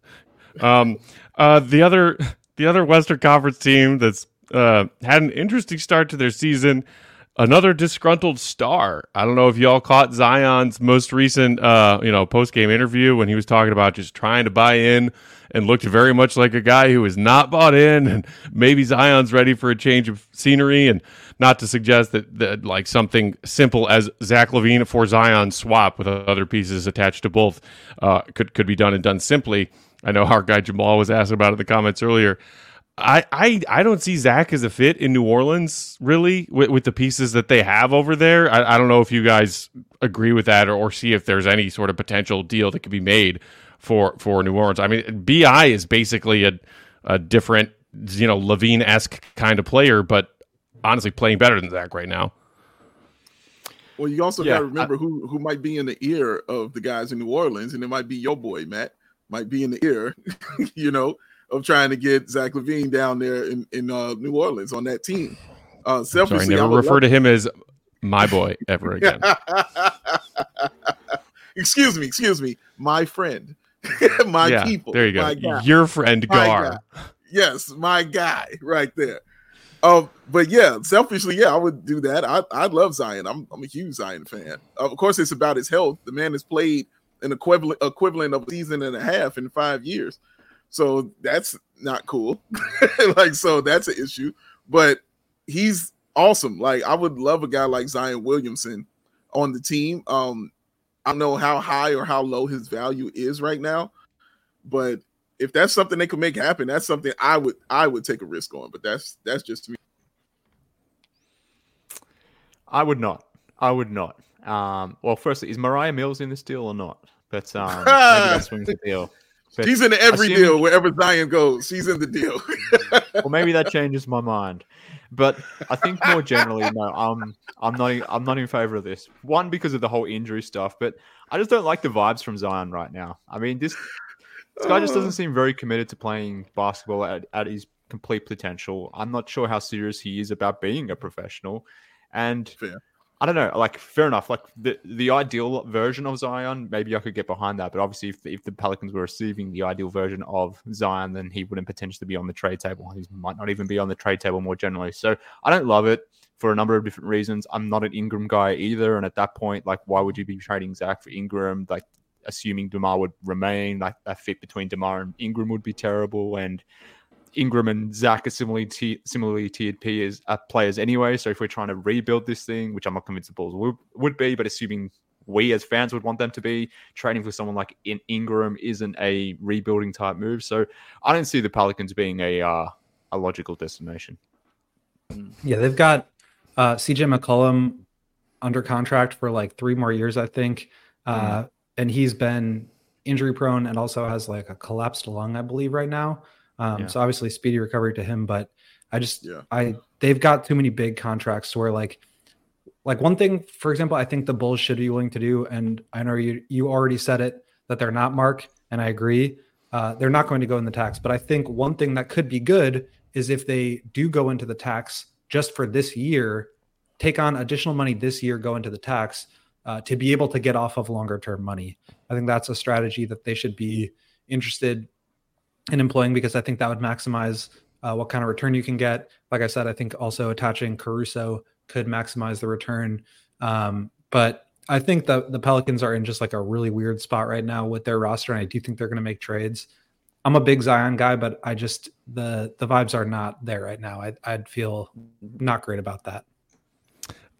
Um, uh, the other, the other Western Conference team that's uh, had an interesting start to their season another disgruntled star. I don't know if y'all caught Zion's most recent, uh, you know, post game interview when he was talking about just trying to buy in and looked very much like a guy who is not bought in, and maybe Zion's ready for a change of scenery. And not to suggest that, that like something simple as Zach LaVine for Zion swap with other pieces attached to both uh, could could be done and done simply. I know our guy Jamal was asking about it in the comments earlier. I, I I don't see Zach as a fit in New Orleans really with, with the pieces that they have over there. I, I don't know if you guys agree with that or, or see if there's any sort of potential deal that could be made for for New Orleans. I mean, BI is basically a a different you know LaVine esque kind of player, but honestly playing better than Zach right now. Well, you also yeah, got to remember I, who who might be in the ear of the guys in New Orleans, and it might be your boy Matt might be in the ear, you know, of trying to get Zach LaVine down there in in uh, New Orleans on that team. Uh, selfishly, Sorry, never refer to him as my boy ever again. excuse me, excuse me, my friend, my yeah, people. There you go. Your friend Gar. Yes, my guy, right there. Um, but yeah, selfishly, yeah, I would do that. I I love Zion. I'm I'm a huge Zion fan. Of course, it's about his health. The man has played an equivalent equivalent of a season and a half in five years. So that's not cool. like, so that's an issue. But he's awesome. Like, I would love a guy like Zion Williamson on the team. Um, I don't know how high or how low his value is right now, but if that's something they could make happen, that's something I would I would take a risk on. But that's that's just me. I would not. I would not. Um, well, firstly, is Moriah Mills in this deal or not? But um, maybe that swings the deal. But She's in every assuming, deal wherever Zion goes. She's in the deal. well, maybe that changes my mind. But I think more generally, no, I'm I'm not I'm not in favor of this. One because of the whole injury stuff, but I just don't like the vibes from Zion right now. I mean, this this guy just doesn't oh. seem very committed to playing basketball at, at his complete potential. I'm not sure how serious he is about being a professional. And Fair. I don't know. Like, fair enough. Like the the ideal version of Zion, maybe I could get behind that. But obviously, if if the Pelicans were receiving the ideal version of Zion, then he wouldn't potentially be on the trade table. He might not even be on the trade table more generally. So I don't love it for a number of different reasons. I'm not an Ingram guy either. And at that point, like, why would you be trading Zach for Ingram? Like, assuming DeMar would remain, like that fit between DeMar and Ingram would be terrible. And Ingram and Zach are similarly t- similarly tiered peers, uh, players anyway. So if we're trying to rebuild this thing, which I'm not convinced the Bulls would, would be, but assuming we as fans would want them to be, trading for someone like in Ingram isn't a rebuilding type move. So I don't see the Pelicans being a uh, a logical destination. Yeah, they've got uh, CJ McCollum under contract for like three more years, I think, uh, mm. and he's been injury prone and also has like a collapsed lung, I believe, right now. Um, yeah. So obviously, speedy recovery to him. But I just, yeah. I they've got too many big contracts where like, like one thing, for example, I think the Bulls should be willing to do, and I know you you already said it that they're not Mark, and I agree. Uh, they're not going to go in the tax, but I think one thing that could be good is if they do go into the tax just for this year, take on additional money this year, go into the tax uh, to be able to get off of longer term money. I think that's a strategy that they should be interested in employing because I think that would maximize uh, what kind of return you can get. Like I said, I think also attaching Caruso could maximize the return. Um, but I think that the Pelicans are in just like a really weird spot right now with their roster, and I do think they're going to make trades. I'm a big Zion guy, but I just the the vibes are not there right now. I, I'd feel not great about that.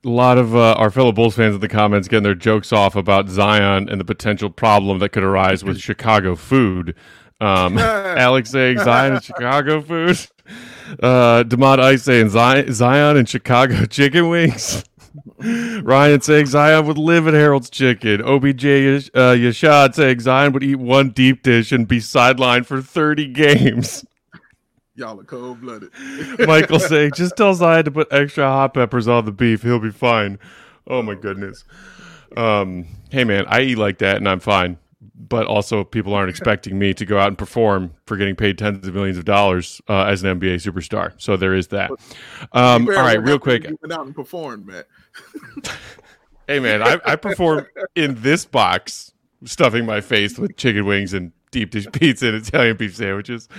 A lot of uh, our fellow Bulls fans in the comments getting their jokes off about Zion and the potential problem that could arise with Chicago food. Um, Alex saying Zion and Chicago food. Uh, Demont Ice saying Zion, Zion and Chicago chicken wings. Ryan saying Zion would live at Harold's Chicken. OBJ uh, Yashad saying Zion would eat one deep dish and be sidelined for 30 games. Y'all are cold blooded. Michael saying, just tell Zion to put extra hot peppers on the beef. He'll be fine. Oh, my goodness. Um, hey, man, I eat like that and I'm fine but also people aren't expecting me to go out and perform for getting paid tens of millions of dollars uh, as an NBA superstar. So there is that. Um, all right, real quick. went out and performed, man. hey, man, I, I performed in this box, stuffing my face with chicken wings and deep dish pizza and Italian beef sandwiches.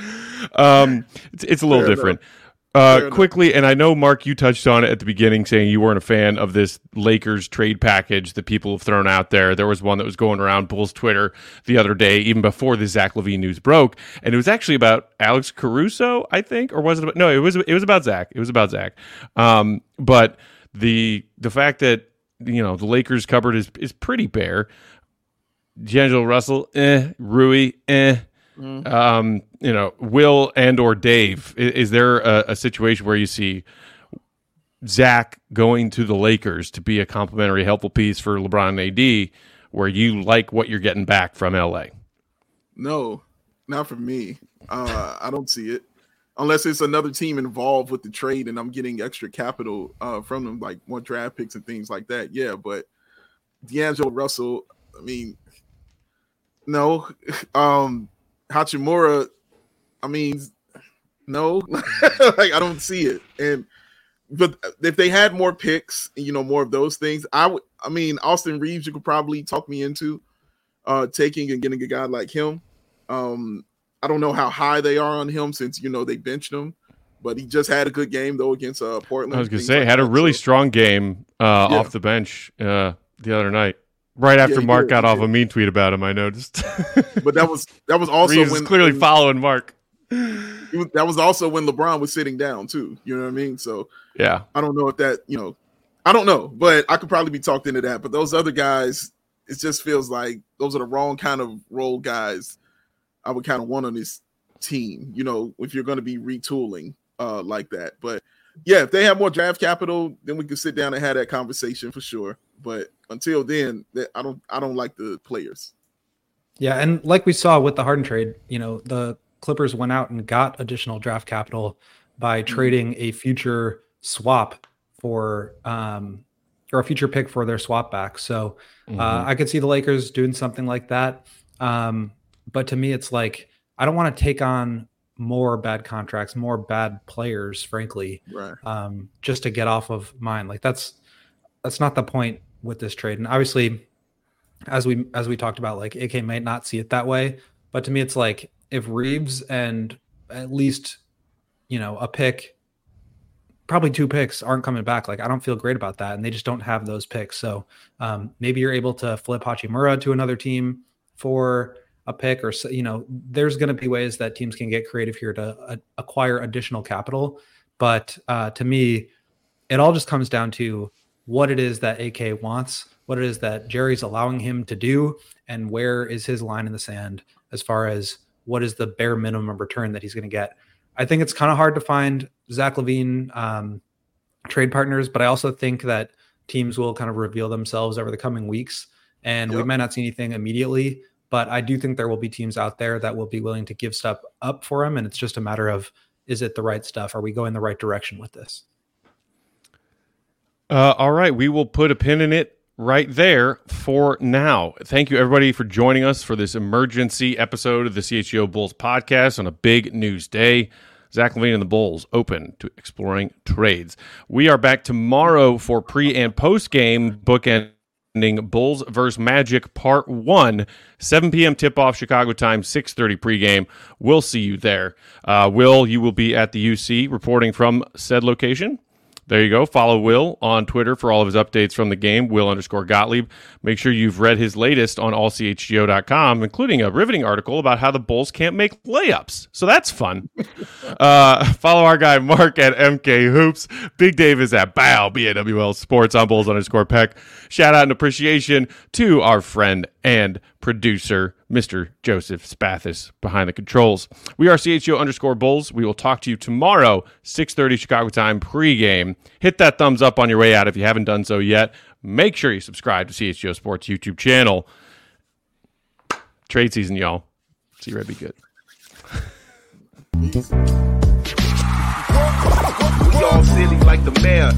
Um, it's, it's a little Fair different. Enough. Uh, quickly, and I know Mark, you touched on it at the beginning, saying you weren't a fan of this Lakers trade package that people have thrown out there. There was one that was going around Bulls Twitter the other day, even before the Zach LaVine news broke, and it was actually about Alex Caruso, I think, or was it? About, no, it was. It was about Zach. It was about Zach. Um, but the the fact that you know the Lakers cupboard is is pretty bare. D'Angelo Russell, eh. Rui, eh. Mm-hmm. Um, you know, Will and or Dave. Is, is there a, a, situation where you see Zach going to the Lakers to be a complimentary, helpful piece for LeBron and AD, where you like what you're getting back from LA? No, not for me. Uh, I don't see it unless it's another team involved with the trade and I'm getting extra capital uh, from them, like more draft picks and things like that. Yeah, but D'Angelo Russell, I mean, no. Um, Hachimura, I mean, no, like I don't see it. And but if they had more picks, you know, more of those things, I would. I mean, Austin Reaves, you could probably talk me into uh taking and getting a guy like him. Um, I don't know how high they are on him since you know they benched him, but he just had a good game though against uh Portland. I was gonna say like had that, a really strong game uh, yeah. off the bench uh the other night. Right after Yeah, Mark did, got off a mean tweet about him, I noticed. But that was that was also Reaves when clearly when- following Mark. was- that was also when LeBron was sitting down too. You know what I mean? So Yeah. I don't know if that, you know, I don't know, but I could probably be talked into that. But those other guys, it just feels like those are the wrong kind of role guys I would kind of want on this team, you know, if you're going to be retooling uh like that. But yeah, if they have more draft capital, then we can sit down and have that conversation for sure. But until then, that- I don't I don't like the players. Yeah, and like we saw with the Harden trade, you know, the Clippers went out and got additional draft capital by trading a future swap for um or a future pick for their swap back. So uh, I could see the Lakers doing something like that. Um, but to me, it's like I don't want to take on more bad contracts, more bad players, frankly, Right. um, just to get off of mine. Like that's that's not the point with this trade. And obviously, as we as we talked about, like AK might not see it that way, but to me, it's like if Reaves and at least you know a pick, probably two picks aren't coming back. Like I don't feel great about that, and they just don't have those picks. So um, maybe you're able to flip Hachimura to another team for a pick, or you know, there's going to be ways that teams can get creative here to uh, acquire additional capital. But uh, to me, it all just comes down to what it is that AK wants, what it is that Jerry's allowing him to do, and where is his line in the sand as far as what is the bare minimum return that he's going to get. I think it's kind of hard to find Zach LaVine um, trade partners, but I also think that teams will kind of reveal themselves over the coming weeks, and we Yep. might not see anything immediately. But I do think there will be teams out there that will be willing to give stuff up for him, and it's just a matter of is it the right stuff? Are we going the right direction with this? Uh, all right, we will put a pin in it right there for now. Thank you, everybody, for joining us for this emergency episode of the CHGO Bulls podcast on a big news day. Zach LaVine and the Bulls open to exploring trades. We are back tomorrow for pre and post game bookending Bulls versus Magic Part One, 7 p.m. tip off Chicago time, 6:30 pregame. We'll see you there. Uh, Will, you will be at the UC reporting from said location. There you go. Follow Will on Twitter for all of his updates from the game, Will underscore Gottlieb. Make sure you've read his latest on allchgo.com, including a riveting article about how the Bulls can't make layups. So that's fun. uh, follow our guy Mark at MK Hoops. Big Dave is at Bawl, B-A-W-L Sports on Bulls underscore Peck. Shout out and appreciation to our friend and producer, Mr. Joseph Spathis, behind the controls. We are CHGO underscore Bulls. We will talk to you tomorrow, 6.30 Chicago time pregame. Hit that thumbs up on your way out if you haven't done so yet. Make sure you subscribe to CHGO Sports YouTube channel. Trade season, y'all. See you ready be good. We all silly like the mayor.